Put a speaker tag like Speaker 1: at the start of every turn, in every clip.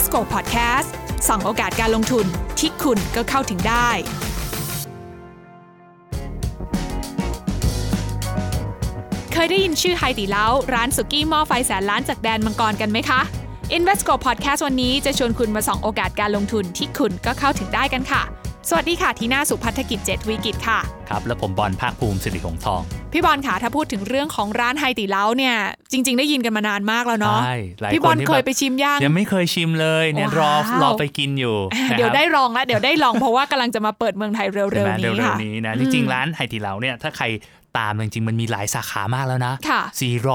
Speaker 1: Invesco Podcast ส่องโอกาสการลงทุนที่คุณก็เข้าถึงได้ เคยได้ยินชื่อไฮตีเล้าร้านสุกี้หม้อไฟแสนล้านจากแดนมังกรกันไหมคะ Invesco Podcast วันนี้จะชวนคุณมาส่องโอกาสการลงทุนที่คุณก็เข้าถึงได้กันค่ะ สวัสดีค่ะทีน่าสุพัฒกิจเจตวิกิจค่ะ
Speaker 2: ครับ แล้วผมบอลภาคภูมิสิริหงทอง
Speaker 1: พี่บอลค่ะถ้าพูดถึงเรื่องของร้านไฮตีเล้าเนี่ย จริง ๆ ได้ยินกันมานานมากแล้วเนาะ
Speaker 2: ใช่หลาย
Speaker 1: พี่
Speaker 2: ค
Speaker 1: บอล
Speaker 2: นที่
Speaker 1: เคย
Speaker 2: แบบ
Speaker 1: ไปชิมย่าง
Speaker 2: ยังไม่เคยชิมเลยเนี่ยรอ
Speaker 1: ว้าว
Speaker 2: รอไปกินอยู่
Speaker 1: อ่า
Speaker 2: นะครับ
Speaker 1: เดี๋ยวได้ลองแล้วเดี๋ยวได้ลองเพราะว่ากำลังจะมาเปิดเมืองไทยเร็
Speaker 2: ใช่
Speaker 1: ว
Speaker 2: ไหม
Speaker 1: ๆ
Speaker 2: เร็
Speaker 1: นี้
Speaker 2: ว
Speaker 1: ค่ะ
Speaker 2: ๆนี้นะ
Speaker 1: อืม
Speaker 2: จริงๆร้านไฮตีเหลาเนี่ยถ้าใคร ตามจริงๆ มันมีหลายสาขามากแล้วนะ
Speaker 1: ค่ะ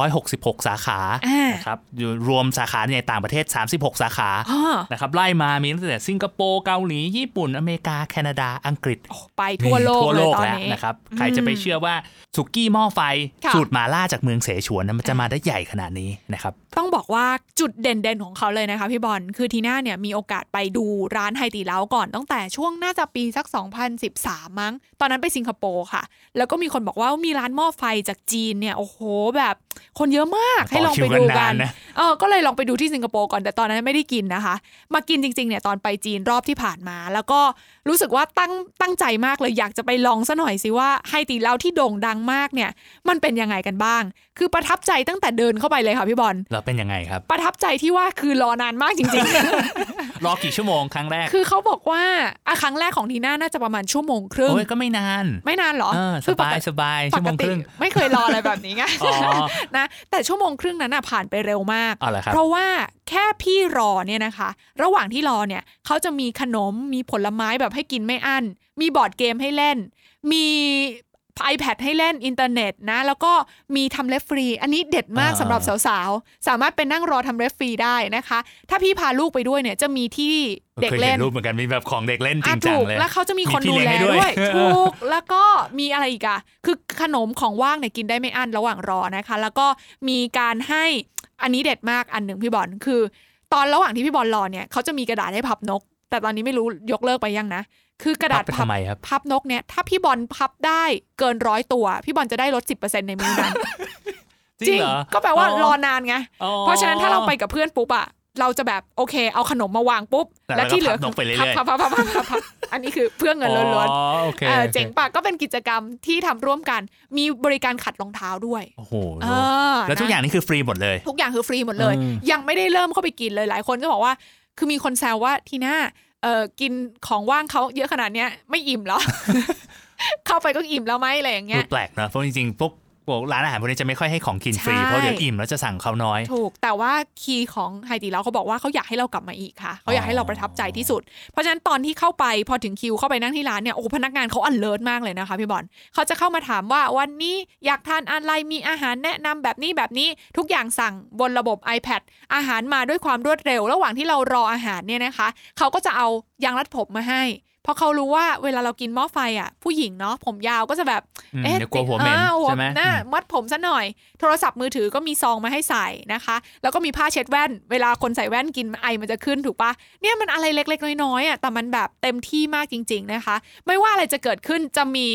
Speaker 2: 466 สาขา
Speaker 1: อ่า
Speaker 2: นะครับอยู่รวมสาขาในต่างประเทศ 36 สาขา
Speaker 1: อ้อ
Speaker 2: นะครับไล่มามีตั้งแต่สิงคโปร์เกาหลีญี่ปุ่น อเมริกา แคนาดาอังกฤษ
Speaker 1: ไปทั่วโลก
Speaker 2: ทั่ว
Speaker 1: เล
Speaker 2: โล
Speaker 1: ย
Speaker 2: ก
Speaker 1: ตอน
Speaker 2: แล้ว
Speaker 1: นี้
Speaker 2: นะครับใครจะไปเชื่อว่าสุกี้หม้อไฟ
Speaker 1: ค่ะ
Speaker 2: สูตรหมาล่าจากเมืองเสฉวนนะมันจะมาได้ใหญ่ขนาดนี้นะครับ
Speaker 1: ต้องบอกว่าจุดเด่นๆ ของเขาเลยนะคะพี่บอลคือทีน่าเนี่ยมีโอกาสไปดูร้านไฮตีเล้าก่อนตั้งแต่ช่วงน่าจะปีสัก 2013 มั้ง ตอนนั้นไปสิงคโปร์ค่ะ แล้วก็มีคนบอกว่ามีร้านหม้อไฟจากจีนเนี่ยโอ้โหแบบ คนเยอะมากให้ลองไปดู
Speaker 2: ต่อคิวกั
Speaker 1: กัน
Speaker 2: นนานนะ
Speaker 1: เออก็เลยลองไปดูที่สิงคโปร์ก่อนแต่ตอนนั้นไม่ได้กินนะคะ มากินจริงๆเนี่ยตอนไปจีนรอบที่ผ่านมา แล้วก็รู้สึกว่าตั้งตั้งใจมากเลยอยากจะไปลองซะหน่อยสิว่าไฮตีเล้าที่โด่งดังมากเนี่ย มันเป็นยังไงกันบ้าง คือประทับใจตั้งแต่เดินเข้าไปเลยค่ะพี่บอล
Speaker 2: แล้วเป็นยังไงครับ
Speaker 1: ประทับใจที่ว่าคือรอนานมากจริง
Speaker 2: รอกี่ชั่วโมงครั้งแรก
Speaker 1: ๆคือเขาบอกว่าอะครั้งแรกของทีน่าน่าจะประมาณชั่วโมงครึ่ง
Speaker 2: โอ้ยก็ไม่นาน
Speaker 1: ไม่นานเหรอ
Speaker 2: เออส
Speaker 1: คือบา
Speaker 2: ย
Speaker 1: กติ
Speaker 2: สบาย
Speaker 1: ป
Speaker 2: ชั่ว
Speaker 1: ก
Speaker 2: โมง
Speaker 1: ติ
Speaker 2: ครึ่ง
Speaker 1: ไม่เคยรออะไรแบบนี้ไง
Speaker 2: อ๋อ
Speaker 1: นะแต่ชั่วโมงครึ่งนั้นน่ะผ่านไปเร็วมาก
Speaker 2: เอาเหรอครับ
Speaker 1: เพราะว่าแค่พี่รอเนี่ยนะคะ ระหว่างที่รอเนี่ยเขาจะมีขนมมีผลไม้แบบให้กินไม่อั้น มีบอร์ดเกมให้เล่น มี iPad ให้เล่นอินเทอร์เน็ตนะ แล้วก็มีทำเล็บฟรี อันนี้เด็ดมาก
Speaker 2: อ่า
Speaker 1: สำหรับสาวๆ สามารถไปนั่งรอทำเล็บฟรีได้นะคะ ถ้าพี่พาลูกไปด้วยเนี่ยจะมีที่เด็ก
Speaker 2: เคย
Speaker 1: เล่
Speaker 2: เห็
Speaker 1: น
Speaker 2: นรูปเหมือนกันมีแบบของเด็กเล่นจริ
Speaker 1: อะ
Speaker 2: งจั
Speaker 1: ถู
Speaker 2: ง
Speaker 1: ก
Speaker 2: เลย
Speaker 1: แล้วเขาจะมีคน
Speaker 2: พี่
Speaker 1: ดู
Speaker 2: เลี้ยง
Speaker 1: แล
Speaker 2: ให้
Speaker 1: ด้วยถูกแล้วก็มีอะไรอีกอะคือขนมของว่างเนี่ยกินได้ไม่อั้นระหว่างรอนะคะ แล้วก็มีการให้อันนี้เด็ดมากอันหนึ่งพี่บอลคือ ตอนระหว่างที่พี่บอลรอเนี่ยเขาจะมีกระดาษให้พับนก แต่ตอนนี้ไม่รู้ยกเลิกไปยังนะ คือกระดาษ
Speaker 2: พับไปทำไมครับ
Speaker 1: พับนกเนี่ยถ้าพี่บอลพับได้เกินร้อยตัว พี่บอลจะได้ลด10%ในมือนั้น
Speaker 2: จริงเหรอ
Speaker 1: ก็แปลว่ารอนานไง
Speaker 2: อ๋อ
Speaker 1: เพราะฉะนั้นถ้าเราไปกับเพื่อนปุ๊บอะเราจะแบบโอเคเอาขนมมาวางปุ๊บ
Speaker 2: แต่
Speaker 1: และที่เหลือ
Speaker 2: เราก็พับนกไปเรื่อยๆ
Speaker 1: พับพับพับพับพับพับอันนี้คือเพื่อเงินล้วน
Speaker 2: อ๋อโอเค
Speaker 1: ๆเออ
Speaker 2: โอค
Speaker 1: เจ๋งปะก็เป็นกิจกรรมที่ทำร่วมกัน มีบริการขัดรองเท้าด้วย
Speaker 2: โอ้โห
Speaker 1: เออ
Speaker 2: แล้วทุก
Speaker 1: นะ
Speaker 2: อย่างนี่คือฟรีหมดเลย
Speaker 1: ทุกอย่างคือฟรีหมดเลย
Speaker 2: อืม
Speaker 1: ยังไม่ได้เริ่มเข้าไปกินเลยหลายคนก็บอกว่า คือมีคนแซวว่าทีน่าเออกินของว่างเขาเยอะขนาดเนี้ยไม่อิ่มเหรอ เข้าไปก็อิ่มแล้วไหมอะไรอย่างเงี้
Speaker 2: ดู
Speaker 1: ย
Speaker 2: แปลกนะเพราะจริงๆพวก พวกร้านอาหารพวกนี้จะไม่ค่อยให้ของกินฟรี
Speaker 1: ใช่
Speaker 2: เพราะเดี๋ยวอิ่มแล้วจะสั่งเขาน้อย
Speaker 1: ถูกแต่ว่าคีย์ของไฮตีเราเขาบอกว่าเขาอยากให้เรากลับมาอีกค่ะเขาอยากให้เราประทับใจที่สุด เพราะฉะนั้นตอนที่เข้าไปพอถึงคิวเข้าไปนั่งที่ร้านเนี่ยโอ้โหพนักงานเขาอันเลิศมากเลยนะคะพี่บอลเขาจะเข้ามาถามว่าวันนี้อยากทานอะไรมีอาหารแนะนำแบบนี้แบบนี้ทุกอย่างสั่งบนระบบ iPad อาหารมาด้วยความรวดเร็ว ระหว่างที่เรารออาหารเนี่ยนะคะเขาก็จะเอายางรัดผมมาให้ เพราะเขารู้ว่าเวลาเรากินหม้อไฟอะ ผู้หญิงเนาะผมยาวก็จะแบบ
Speaker 2: อืม
Speaker 1: เอ๊ะ
Speaker 2: เดี๋ยวกลัวหัวเหม็น
Speaker 1: อ่า
Speaker 2: ใช่ไหม
Speaker 1: น่า
Speaker 2: อืม
Speaker 1: มัดผมซะหน่อย โทรศัพท์มือถือก็มีซองมาให้ใส่นะคะ แล้วก็มีผ้าเช็ดแว่น เวลาคนใส่แว่นกินไอมันจะขึ้นถูกปะเนี่ยมันอะไรเล็กๆ น้อยๆอะแต่มันแบบเต็มที่มากจริง ๆนะคะ ไม่ว่าอะไรจะเกิดขึ้นจะมี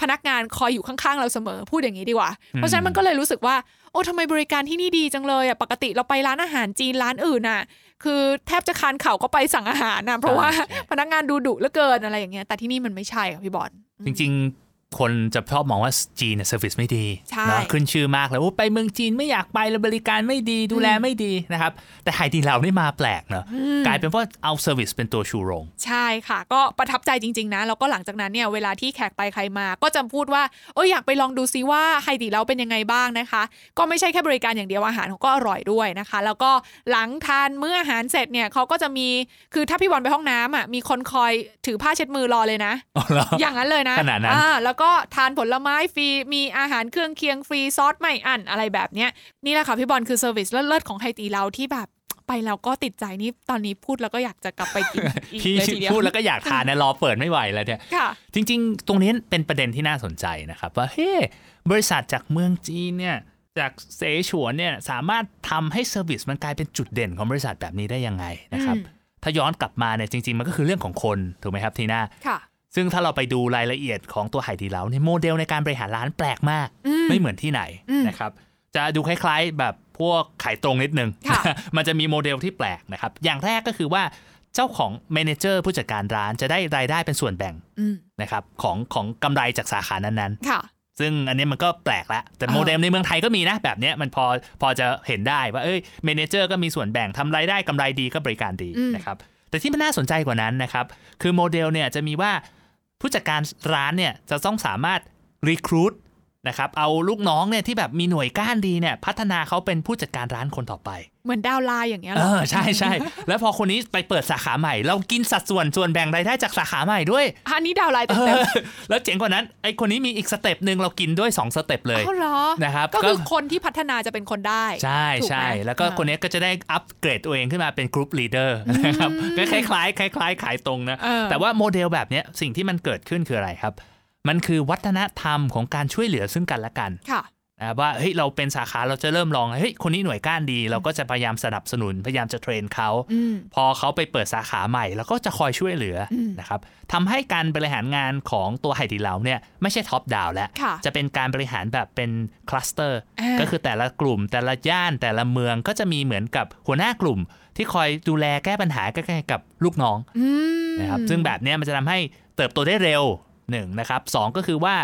Speaker 1: พนักงานคอยอยู่ข้างๆ เราเสมอพูดอย่างนี้ดีกว่า เพราะฉะนั้นมันก็เลยรู้สึกว่าโอ้ทำไมบริการที่นี่ดีจังเลยอะปกติเราไปร้านอาหารจีนร้านอื่นอะ คือแทบจะคลานเข่าก็ไปสั่งอาหารนะเพราะว่า
Speaker 2: ใช่
Speaker 1: พนักงานดูดุเหลือเกินอะไรอย่างเงี้ยแต่ที่นี่มันไม่ใช่ค่ะพี่บอล
Speaker 2: จริงๆ คนจะชอบมองว่าจีนเนี่ย service ไม่ดี
Speaker 1: ใช่
Speaker 2: เนาะขึ้นชื่อมากเลยว่าไปเมืองจีนไม่อยากไปแล้วบริการไม่ดีดูแลไม่ดีนะครับ แต่ไหตี่เลานี่มาแปลกเนาะกลายเป็นว่าเอา service เป็นตัวชูโรง
Speaker 1: ใช่ค่ะ ก็ประทับใจจริง ๆ นะ แล้วก็หลังจากนั้นเนี่ยเวลาที่แขกไปใครมา ก็จะพูดว่าเอออยากไปลองดูซิว่าไฮตีเลาเป็นยังไงบ้างนะคะ ก็ไม่ใช่แค่บริการอย่างเดียวอาหารเขาก็อร่อยด้วยนะคะ แล้วก็หลังทานมื้ออาหารเสร็จเนี่ยเขาก็จะมีคือถ้าพี่บอลไปห้องน้ำอะมีคนคอยถือผ้าเช็ดมือรอเลยนะ
Speaker 2: อ๋อเหรอ
Speaker 1: อย่างนั้นเลยนะ
Speaker 2: ขนาดนั้น
Speaker 1: อ่แล้วก็ทานผลไม้ฟรี มีอาหารเครื่องเคียงฟรีซอสไม่อั้นอะไรแบบเนี้ยนี่แหละค่ะพี่บอลคือ service เลิศๆของไฮตีเลาที่แบบไปแล้วก็ติดใจนี่ตอนนี้พูดแล้วก็อยากจะกลับไปกินอีก
Speaker 2: พี่
Speaker 1: เลยทีเดียว
Speaker 2: พูดแล้วก็อยากทานนะรอเปิดไม่ไหวแล้วเนี่ย
Speaker 1: ค่ะ
Speaker 2: จริง ๆ ตรงนี้เป็นประเด็นที่น่าสนใจนะครับ ว่าเฮ้บริษัทจากเมืองจีนเนี่ยจากเสฉวนเนี่ยสามารถทำให้ service มันกลายเป็นจุดเด่นของบริษัทแบบนี้ได้ยังไงนะครับ
Speaker 1: อืม
Speaker 2: ถ้าย้อนกลับมาเนี่ยจริง ๆ มันก็คือเรื่องของคนถูกไหมครับทีน่า
Speaker 1: ค่ะ
Speaker 2: ซึ่งถ้าเราไปดูรายละเอียดของตัวไฮดีเหลาเนี่ยโมเดลในการบริหารร้านแปลกมาก
Speaker 1: อืม
Speaker 2: ไม่เหมือนที่ไหน
Speaker 1: อืม
Speaker 2: นะครับ จะดูคล้ายๆแบบพวกขายตรงนิดนึง
Speaker 1: ค่ะ
Speaker 2: มันจะมีโมเดลที่แปลกนะครับ อย่างแรกก็คือว่าเจ้าของ manager ผู้จัดการร้านจะได้รายได้เป็นส่วนแบ่ง
Speaker 1: อืม
Speaker 2: นะครับของของกำไรจากสาขานั้น
Speaker 1: ค่ะ
Speaker 2: ๆซึ่งอันนี้มันก็แปลกแล้วแต่
Speaker 1: เออ
Speaker 2: โมเดลในเมืองไทยก็มีนะ แบบเนี้ยมันพอพอจะเห็นได้ว่าเอ้ย manager ก็มีส่วนแบ่งทำรายได้กำไรดีก็บริการดีนะครับแต่ที่มันน่าสนใจกว่านั้นนะครับ คือโมเดลเนี่ยจะมีว่า ผู้จัดการร้านเนี่ยจะต้องสามารถ recruit นะครับเอาลูกน้องเนี่ยที่แบบมีหน่วยก้านดีเนี่ยพัฒนาเขาเป็นผู้จัดการร้านคนต่อไป
Speaker 1: เหมือน downline อย่างเงี้ยเห
Speaker 2: เอ
Speaker 1: รอ
Speaker 2: อใช่ใช่แล้วพอคนนี้ไปเปิดสาขาใหม่ เรากินสัดส่วนส่วนแบ่งรายได้จากสาขาใหม่ด้วย
Speaker 1: อันนี้ downline
Speaker 2: เต็
Speaker 1: ม
Speaker 2: อแล้วเจ๋งกว่านั้นไอ้คนนี้มีอีก step หนึ่งเรากินด้วย 2 step เลย
Speaker 1: เอาเหรอ
Speaker 2: นะครับ
Speaker 1: ก็คือคนที่พัฒนาจะเป็นคนได้
Speaker 2: ใช่
Speaker 1: ถูกไหม
Speaker 2: ใช่แล้วก็
Speaker 1: เออ
Speaker 2: คนนี้ก็จะได้อัปเกรดตัวเองขึ้นมาเป็น group leaderนะครับก็คล้ายๆคล้ายๆขายตรงนะ
Speaker 1: เออ
Speaker 2: แต่ว่าโมเดลแบบเนี้ยสิ่งที่มันเกิดขึ้นคืออะไรครับ มันคือวัฒนธรรมของการช่วยเหลือซึ่งกันและกัน
Speaker 1: ค่ะ
Speaker 2: นะครับว่าเฮ้ยเราเป็นสาขาเราจะเริ่มลองเฮ้ยคนนี้หน่วยก้านดี เราก็จะพยายามสนับสนุนพยายามจะ train เขา
Speaker 1: อืม
Speaker 2: พอเขาไปเปิดสาขาใหม่เราก็จะคอยช่วยเหลืออ
Speaker 1: ม
Speaker 2: นะครับทำให้การบริหารงานของตัวไฮดีเหลาเนี่ยไม่ใช่ top down แล้ว
Speaker 1: ค่ะ
Speaker 2: จะเป็นการบริหารแบบเป็น cluster อ่าก็คือแต่ละกลุ่มแต่ละย่านแต่ละเมืองก็จะมีเหมือนกับหัวหน้ากลุ่ม ที่คอยดูแลแก้ปัญหาใกล้ๆกับลูกน้อง
Speaker 1: อืม
Speaker 2: นะครับซึ่งแบบเนี้ยมันจะทำให้เติบโตได้เร็ว หนึ่งนะครับสองก็คือว่า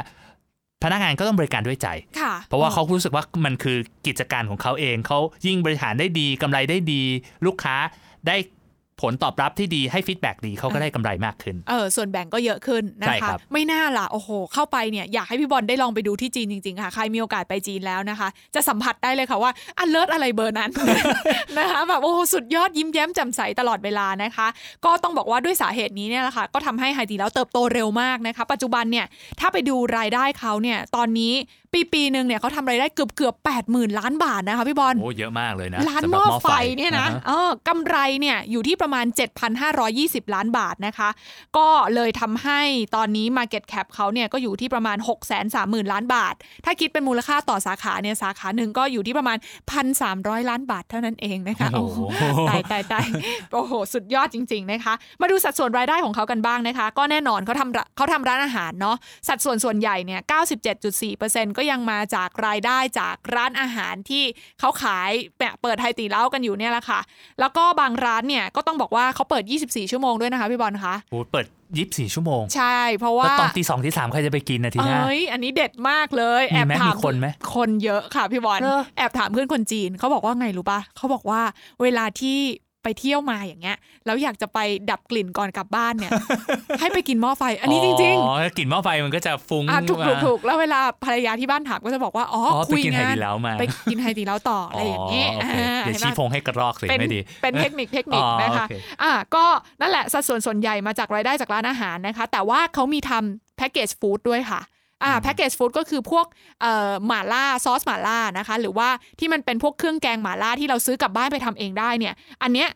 Speaker 2: พนักงานก็ต้องบริการด้วยใจ
Speaker 1: ค่ะ
Speaker 2: เพราะว่าเขารู้สึกว่ามันคือกิจการของเขาเอง เขายิ่งบริหารได้ดีกำไรได้ดี ลูกค้าได้ ผลตอบรับที่ดีให้ feedback ดีเขาก็ได้กำไรมากขึ้น
Speaker 1: เออ ส่วนแบ่งก็เยอะขึ้นนะ
Speaker 2: ใช่
Speaker 1: คะ
Speaker 2: ครับ
Speaker 1: ไม่น่าล่ะ โอ้โห เข้าไปเนี่ยอยากให้พี่บอลได้ลองไปดูที่จีนจริงๆค่ะ ใครมีโอกาสไปจีนแล้วนะคะ จะสัมผัสได้เลยค่ะว่าอันเลิศอะไรเบอร์นั้นนะคะแบบโอ้โหสุดยอดยิ้มแย้มแจ่มใสตลอดเวลานะคะ ก็ต้องบอกว่าด้วยสาเหตุนี้เนี่ยแหละค่ะ ก็ทำให้ไฮตีแล้วเติบโตเร็วมากนะคะ ปัจจุบันเนี่ย ถ้าไปดูรายได้เขาเนี่ย ตอนนี้ ปีปีหนึ่งเนี่ยเขาทำรายได้เกือบเกือบแปดหมื่นล้านบาทนะคะพี่บอล
Speaker 2: โอ้เยอะมากเลยนะ
Speaker 1: ร้าน
Speaker 2: สำ
Speaker 1: ห
Speaker 2: รับ
Speaker 1: ม้อไฟเนี่ยนะ
Speaker 2: อ่าฮ
Speaker 1: เออกำไรเนี่ยอยู่ที่ประมาณ 7,520 ล้านบาทนะคะ ก็เลยทำให้ตอนนี้ Market Cap เขาเนี่ยก็อยู่ที่ประมาณ 6 3 0 0 0 0 ล้านบาท ถ้าคิดเป็นมูลค่าต่อสาขาเนี่ยสาขาหนึ่งก็อยู่ที่ประมาณ 1,300 ล้านบาทเท่านั้นเองนะคะ
Speaker 2: โอ้โห
Speaker 1: ตายตายตายโอ้โห สุดยอดจริง ๆนะคะ มาดูสัดส่วนรายได้ของเขากันบ้างนะคะ ก็แน่นอนเขาทำร้าเขาทำร้านอาหารเนาะสัดส่วนส่วนใหญ่เนี่ย 97.4%ก็ยังมาจากรายได้จากร้านอาหารที่เขาขายแบบเปิดไทยตีเล้ากันอยู่เนี่ยแหละค่ะ แล้วก็บางร้านเนี่ยก็ต้องบอกว่าเขาเปิด 24 ชั่วโมงด้วยนะคะพี่บอลคะ
Speaker 2: โอ้เปิดยี่สิบสี่ชั่วโมง
Speaker 1: ใช่เพราะว่า
Speaker 2: แล้วตอนตีสองตีสามใครจะไปกินนาทีหน้า
Speaker 1: เอ้ยอันนี้เด็ดมากเลย
Speaker 2: มี
Speaker 1: แอบ
Speaker 2: ไหม
Speaker 1: ถาม
Speaker 2: มีคนไหม
Speaker 1: คนเยอะค่ะพี่บอล
Speaker 2: เหรอ
Speaker 1: แอบถามเพื่อนคนจีนเขาบอกว่าไงรู้ปะเขาบอกว่าเวลาที่ ไปเที่ยวมาอย่างเงี้ยแล้วอยากจะไปดับกลิ่นก่อนกลับบ้านเนี่ย ให้ไปกินหม้อไฟ อันนี้จริง
Speaker 2: อ๋อกลิ่นหม้อไฟมันก็จะฟุ้ง
Speaker 1: ๆอะถูกถูก
Speaker 2: มา
Speaker 1: ถูกแล้วเวลาภรรยาที่บ้านถามก็จะบอกว่าอ๋อ
Speaker 2: อ๋อไป
Speaker 1: คุย
Speaker 2: กินไฮ
Speaker 1: งาน
Speaker 2: ดีแล้วมา
Speaker 1: ไปกินไฮตีแล้วต่ออะไรอย่างเงี้ย
Speaker 2: โอเค
Speaker 1: อ่า
Speaker 2: เดี๋ยว
Speaker 1: เห็น
Speaker 2: ชี้
Speaker 1: ปะ
Speaker 2: พงให้กระรอกสิ
Speaker 1: เป็น
Speaker 2: ไม่ดี
Speaker 1: เป็นเทคนิคเทคนิค
Speaker 2: อ๋อ
Speaker 1: นะคะ
Speaker 2: โอเค
Speaker 1: อะก็นั่นแหละสัดส่วนส่วนใหญ่มาจากรายได้จากร้านอาหารนะคะ แต่ว่าเขามีทำแพ็กเกจฟู้ดด้วยค่ะ อ่าแพ็กเกจฟู้ดก็คือพวกเอ่อหม่าล่าซอสหม่าล่านะคะ หรือว่าที่มันเป็นพวกเครื่องแกงหม่าล่าที่เราซื้อกลับบ้านไปทำเองได้เนี่ย อันเนี้ย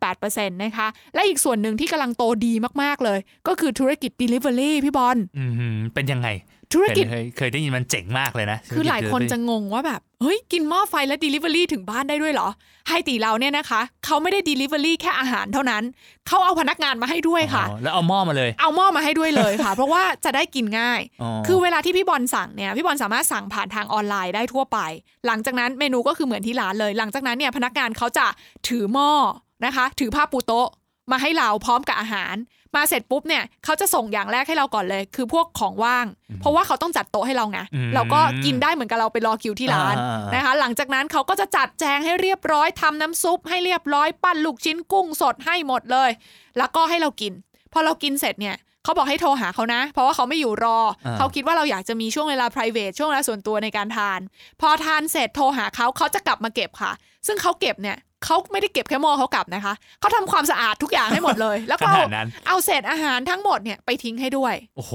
Speaker 1: 0.8%นะคะ และอีกส่วนหนึ่งที่กำลังโตดีมากๆเลย ก็คือธุรกิจ Delivery พี่บอล
Speaker 2: อืมเป็นยังไง
Speaker 1: ธุรกิจ
Speaker 2: เคยเคยได้ยินมันเจ๋งมากเลยนะ
Speaker 1: คือหลายคนจะงงว่าแบบ เฮ้ย กินหม้อไฟและ Delivery ถึงบ้านได้ด้วยเหรอไฮตีเราเนี่ยนะคะ เขาไม่ได้ Delivery แค่อาหารเท่านั้น เขาเอาพนักงานมาให้ด้วยค่ะ
Speaker 2: อ๋อแล้วเอาหม้อมาเลย
Speaker 1: เอาหม้อมาให้ด้วยเลยค่ะ เพราะว่าจะได้กินง่าย
Speaker 2: อ๋อ
Speaker 1: คือเวลาที่พี่บอลสั่งเนี่ย พี่บอลสามารถสั่งผ่านทางออนไลน์ได้ทั่วไป หลังจากนั้นเมนูก็คือเหมือนที่ร้านเลย หลังจากนั้นเนี่ยพนักงานเขาจะถือหม้อนะคะ ถือผ้าปูโต๊ะ มาให้เราพร้อมกับอาหาร มาเสร็จปุ๊บเนี่ยเขาจะส่งอย่างแรกให้เราก่อนเลย คือพวกของว่าง เพราะว่าเขาต้องจัดโต๊ะให้เราไง
Speaker 2: อืม
Speaker 1: เราก็กินได้เหมือนกับเราไปรอคิวที่ร้าน
Speaker 2: อ่า
Speaker 1: นะคะ หลังจากนั้นเขาก็จะจัดแจงให้เรียบร้อยทำน้ำซุป ให้เรียบร้อยปั้นลูกชิ้นกุ้งสดให้หมดเลย แล้วก็ให้เรากิน พอเรากินเสร็จเนี่ยเขาบอกให้โทรหาเขานะ เพราะว่าเขาไม่อยู่รอ
Speaker 2: อ่า
Speaker 1: เขาคิดว่าเราอยากจะมีช่วงเวลา p r i v a t ช่วงเวลาส่วนตัวในการทาน พอทานเสร็จโทรหาเขาเขาจะกลับมาเก็บค่ะ ซึ่งเขาเก็บเนี่ย เขาไม่ได้เก็บแค่หม้อเขากลับนะคะเขาทำความสะอาดทุกอย่างให้หมดเลย แล้ว
Speaker 2: ข
Speaker 1: ก็เอา
Speaker 2: นาดนั้น
Speaker 1: เอาเศษอาหารทั้งหมดเนี่ยไปทิ้งให้ด้วย
Speaker 2: โอ้โห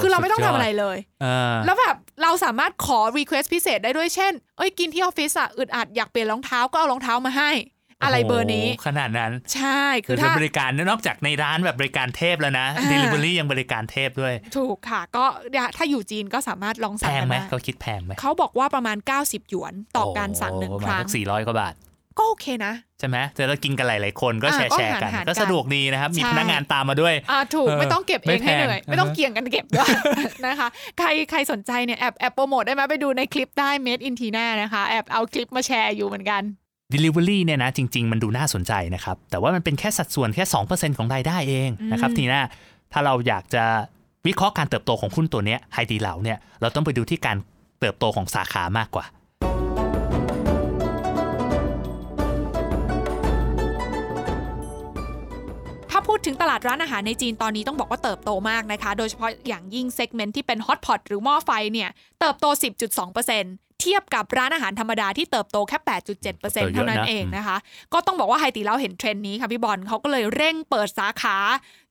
Speaker 1: คือเราไม่ต้อง
Speaker 2: สุด
Speaker 1: ทำ
Speaker 2: ยด
Speaker 1: อะไรเลย
Speaker 2: เออ
Speaker 1: แล้วแบบเราสามารถขอ request พิเศษได้ด้วยเช่น เอ้ยกินที่ออฟฟิศอะอึดอัดอยากเปลี่ยนรองเท้าก็เอารองเท้ามาให้อะไรเบอร์นี้
Speaker 2: โโหขนาดนั้น
Speaker 1: ใช่
Speaker 2: คื
Speaker 1: คืออ
Speaker 2: ถ้า
Speaker 1: ถ้า
Speaker 2: บริการนอกจากในร้านแบบบริการเทพแล้วนะ
Speaker 1: อ่า
Speaker 2: Delivery ยังบริการเทพด้วย
Speaker 1: ถูกค่ะ ก็ถ้าอยู่จีนก็สามารถลอง
Speaker 2: แพ
Speaker 1: สั่ง
Speaker 2: ง
Speaker 1: กัน
Speaker 2: ไหม
Speaker 1: ได้
Speaker 2: เขาคิดแพงไหม
Speaker 1: เขาบอกว่าประมาณ 90 หยวนต่อการสั่งหนึ่ง
Speaker 2: โอ้
Speaker 1: ครั้ง
Speaker 2: ประมาณสี่ร้อยกว่าบาท
Speaker 1: ก็โอเคนะ
Speaker 2: ใช่ไหมแต่เรากินกันหลาย ๆ คนก็
Speaker 1: อ่า
Speaker 2: แชร์
Speaker 1: ก็
Speaker 2: แชร์กัน
Speaker 1: หารๆ
Speaker 2: ก็สะดวกดีนะครับ มี
Speaker 1: ใช่
Speaker 2: พนักงานตามมาด้วย
Speaker 1: อ่าถูก
Speaker 2: เออ
Speaker 1: ไม่ต้องเก็บ
Speaker 2: ไม่
Speaker 1: เองให้เหนื่อย
Speaker 2: แพง
Speaker 1: ไม่ต้อง
Speaker 2: อ่าฮะ
Speaker 1: เกี่ยงกันเก็บด้วยนะคะ ใครใครสนใจเนี่ยแอบแอบโปรโมทได้ไหมไปดูในคลิปได้ Made in Tina นะคะแอบเอาคลิปมาแชร์อยู่เหมือนกัน
Speaker 2: Delivery เนี่ยนะจริง ๆ มันดูน่าสนใจนะครับ แต่ว่ามันเป็นแค่สัดส่วนแค่ 2%ของรายได้เองนะครับ
Speaker 1: อืม
Speaker 2: ทีน่าถ้าเราอยากจะวิเคราะห์การเติบโตของหุ้นตัวเนี้ยไฮดีเหลาเนี่ยเราต้องไปดูที่การเติบโตของสาขามากกว่า
Speaker 1: พูดถึงตลาดร้านอาหารในจีนตอนนี้ต้องบอกว่าเติบโตมากนะคะ โดยเฉพาะอย่างยิ่ง segment ที่เป็น hot pot หรือหม้อไฟเนี่ยเติบโต 10.2%เทียบกับร้านอาหารธรรมดาที่เติบโตแค่ 8.7%เท่านั้นเองนะคะ ก็ต้องบอกว่าไฮตีเล่าเห็นเทรนด์นี้ค่ะพี่บอลเขาก็เลยเร่งเปิดสาขา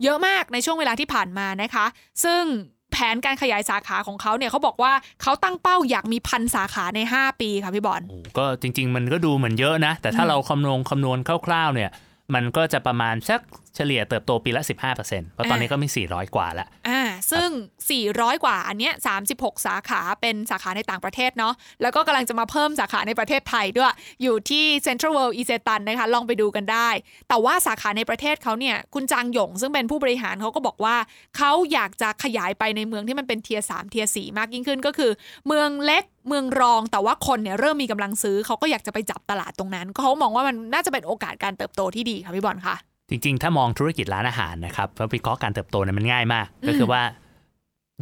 Speaker 1: เยอะมากในช่วงเวลาที่ผ่านมานะคะ ซึ่งแผนการขยายสาขาของเขาเนี่ยเขาบอกว่าเขาตั้งเป้าอยากมีพันสาขาใน 5 ปีค่ะพี่บอล
Speaker 2: ก็จริง ๆ มันก็ดูเหมือนเยอะนะ แต่ถ้าเราคำนวณคำนวณคร่าวๆเนี่ย มันก็จะประมาณสักเฉลี่ยเติบโตปีละ 15%เพราะตอนนี้ก็มี 400 กว่าแล้ว
Speaker 1: อ่าซึ่ง 400 กว่าอันเนี้ย36 สาขาเป็นสาขาในต่างประเทศเนาะแล้วก็กำลังจะมาเพิ่มสาขาในประเทศไทยด้วย อยู่ที่ Central World อีเซตันนะคะลองไปดูกันได้ แต่ว่าสาขาในประเทศเขาเนี่ยคุณจางหยง ซึ่งเป็นผู้บริหารเขาก็บอกว่าเขาอยากจะขยายไปในเมืองที่มันเป็นเทียสามเทียสี่มากยิ่งขึ้นก็คือ เมืองเล็ก เมืองรองแต่ว่าคนเนี่ยเริ่มมีกำลังซื้อเขาก็อยากจะไปจับตลาดตรงนั้นเขามองว่ามันน่าจะเป็นโอกาสการเติบโตที่ดีค่ะพี่บอลค่ะ
Speaker 2: จริง ๆ ถ้ามองธุรกิจร้านอาหารนะครับเพราะวิเคราะห์การเติบโตเนี่ยมันง่ายมาก ก็คือว่า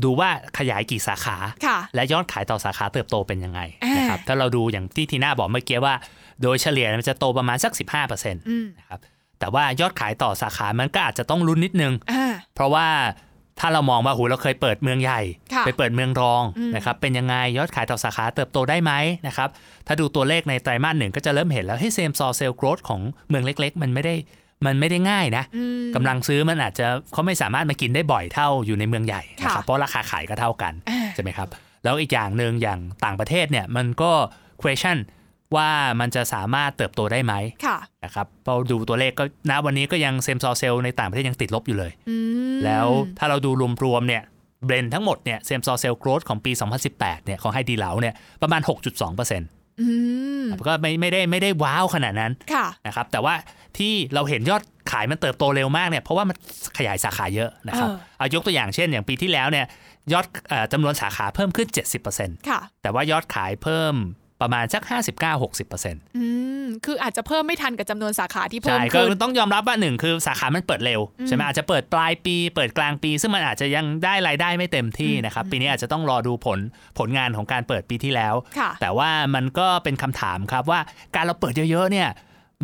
Speaker 2: ดูว่าขยายกี่สาขา
Speaker 1: ค่ะ
Speaker 2: และยอดขายต่อสาขาเติบโตเป็นยังไง
Speaker 1: อ่าน
Speaker 2: นะครับถ้าเราดูอย่างที่ทีน่าบอกเมื่อกี้ว่า โดยเฉลี่ยมันจะโตประมาณสัก 15%น
Speaker 1: อืมะ
Speaker 2: ครับแต่ว่ายอดขายต่อสาขามันก็อาจจะต้องลุ้นนิดนึง
Speaker 1: อ่า
Speaker 2: เพราะว่า ถ้าเรามองว่าหูเราเคยเปิดเมืองใหญ่
Speaker 1: ค่ะ
Speaker 2: ไปเปิดเมืองรอง
Speaker 1: อืม
Speaker 2: นะครับเป็นยังไงยอดขายต่อสาขาเติบโตได้ไหมนะครับถ้าดูตัวเลขในไตรมาสหนึ่งก็จะเริ่มเห็นแล้วให้เซมซอเซลโกรดของเมืองเล็ก ๆ มันไม่ได้มันไม่ได้ง่ายนะ
Speaker 1: อืม
Speaker 2: กำลังซื้อมันอาจจะเขาไม่สามารถมากินได้บ่อยเท่าอยู่ในเมืองใหญ่นะค
Speaker 1: ค่ะ
Speaker 2: เพราะราคาขายก็เท่ากัน
Speaker 1: อ่า
Speaker 2: ใช่ไหมครับแล้วอีกอย่างหนึ่งอย่างต่างประเทศเนี่ยมันก็ question ว่ามันจะสามารถเติบโตได้ไหม
Speaker 1: ค่ะ
Speaker 2: นะครับพอดูตัวเลขก็ณวันนี้ก็ยัง same store sales ในต่างประเทศยังติดลบอยู่เลย
Speaker 1: อืม
Speaker 2: แล้วถ้าเราดูรวมๆเนี่ย blend ทั้งหมดเนี่ย same store sales growth ของปี 2018เนี่ยของไฮดีเหลาเนี่ยประมาณ 6.2%น
Speaker 1: อืมะ
Speaker 2: ก็ไม่ไม่ได้ไม่ได้ว้าวขนาดนั้น
Speaker 1: ค่ะ
Speaker 2: นะครับแต่ว่าที่เราเห็นยอดขายมันเติบโตเร็วมากเนี่ยเพราะว่ามันขยายสาขาเยอะนะครับ
Speaker 1: เออ
Speaker 2: เอายกตัวอย่างเช่น อย่างปีที่แล้วเนี่ยยอดเอ่อจำนวนสาขาเพิ่มขึ้น 70%
Speaker 1: ค่ะ
Speaker 2: แต่ว่ายอดขายเพิ่ม ประมาณสัก 59-60%
Speaker 1: อืมคืออาจจะเพิ่มไม่ทันกับจำนวนสาขาที่เพิ่
Speaker 2: ใช่
Speaker 1: ม
Speaker 2: ก็
Speaker 1: ขึ้น
Speaker 2: ต้องยอมรับว่าหนึ่งคือสาขามันเปิดเร็ว
Speaker 1: อืม
Speaker 2: ใช่ไหมอาจจะเปิดปลายปี เปิดกลางปี ซึ่งมันอาจจะยังได้รายได้ไม่เต็มที่นะครับปีนี้อาจจะต้องรอดูผลผลงานของการเปิดปีที่แล้ว
Speaker 1: ค่ะ
Speaker 2: แต่ว่ามันก็เป็นคำถามครับว่าการเราเปิดเยอะๆเนี่ย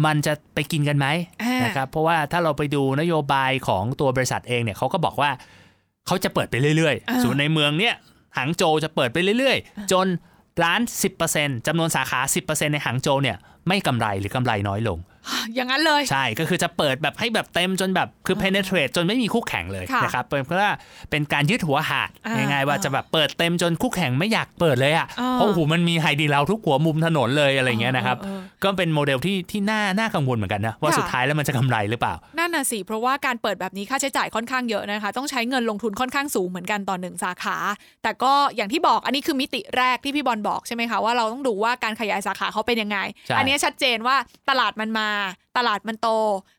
Speaker 2: มันจะไปกินกันไหม
Speaker 1: อ่าน
Speaker 2: นะครับเพราะว่าถ้าเราไปดูนโยบายของตัวบริษัทเองเนี่ยเขาก็บอกว่าเขาจะเปิดไปเรื่อย
Speaker 1: อ่า
Speaker 2: ๆส่วนในเมืองเนี่ยหางโจวจะเปิดไปเรื่อยๆ จน ร้าน 10%จำนวนสาขา 10%ในหางโจวเนี่ยไม่กำไรหรือกำไรน้อยลง
Speaker 1: อย่างนั้นเลย
Speaker 2: ใช่ก็คือจะเปิดแบบให้แบบเต็มจนแบบคือ penetrate จนไม่มีคู่แข่งเลย
Speaker 1: ค่ะ
Speaker 2: นะครับเป็นเพราะว่าเป็นการยึดหัวหาด
Speaker 1: อ่า
Speaker 2: ง่ายๆว่า
Speaker 1: อ่า
Speaker 2: จะแบบเปิดเต็มจนคู่แข่งไม่อยากเปิดเลยอะ
Speaker 1: อ่า
Speaker 2: เพราะโอ้โหมันมีไฮดีเหลาทุกหัวมุมถนนเลยอะไรเงี้ยนะครับ
Speaker 1: เออเออ
Speaker 2: ก็เป็นโมเดลที่ที่น่าน่ากังวลเหมือนกันนะว่า
Speaker 1: ค่ะ
Speaker 2: สุดท้ายแล้วมันจะกำไรหรือเปล่า
Speaker 1: นั่นน่ะสิเพราะว่าการเปิดแบบนี้ค่าใช้จ่ายค่อนข้างเยอะนะคะต้องใช้เงินลงทุนค่อนข้างสูงเหมือนกันต่อหนึ่งสาขา แต่ก็อย่างที่บอกอันนี้คือมิติแรกที่พี่บอลบอกใช่ไหมคะว่าเราต้องดูว่าการขยายสาขาเขาเป็นยังไง
Speaker 2: ใช่
Speaker 1: อันนี้ชัดเจนว่าตลาดมันมาตลาดมันโต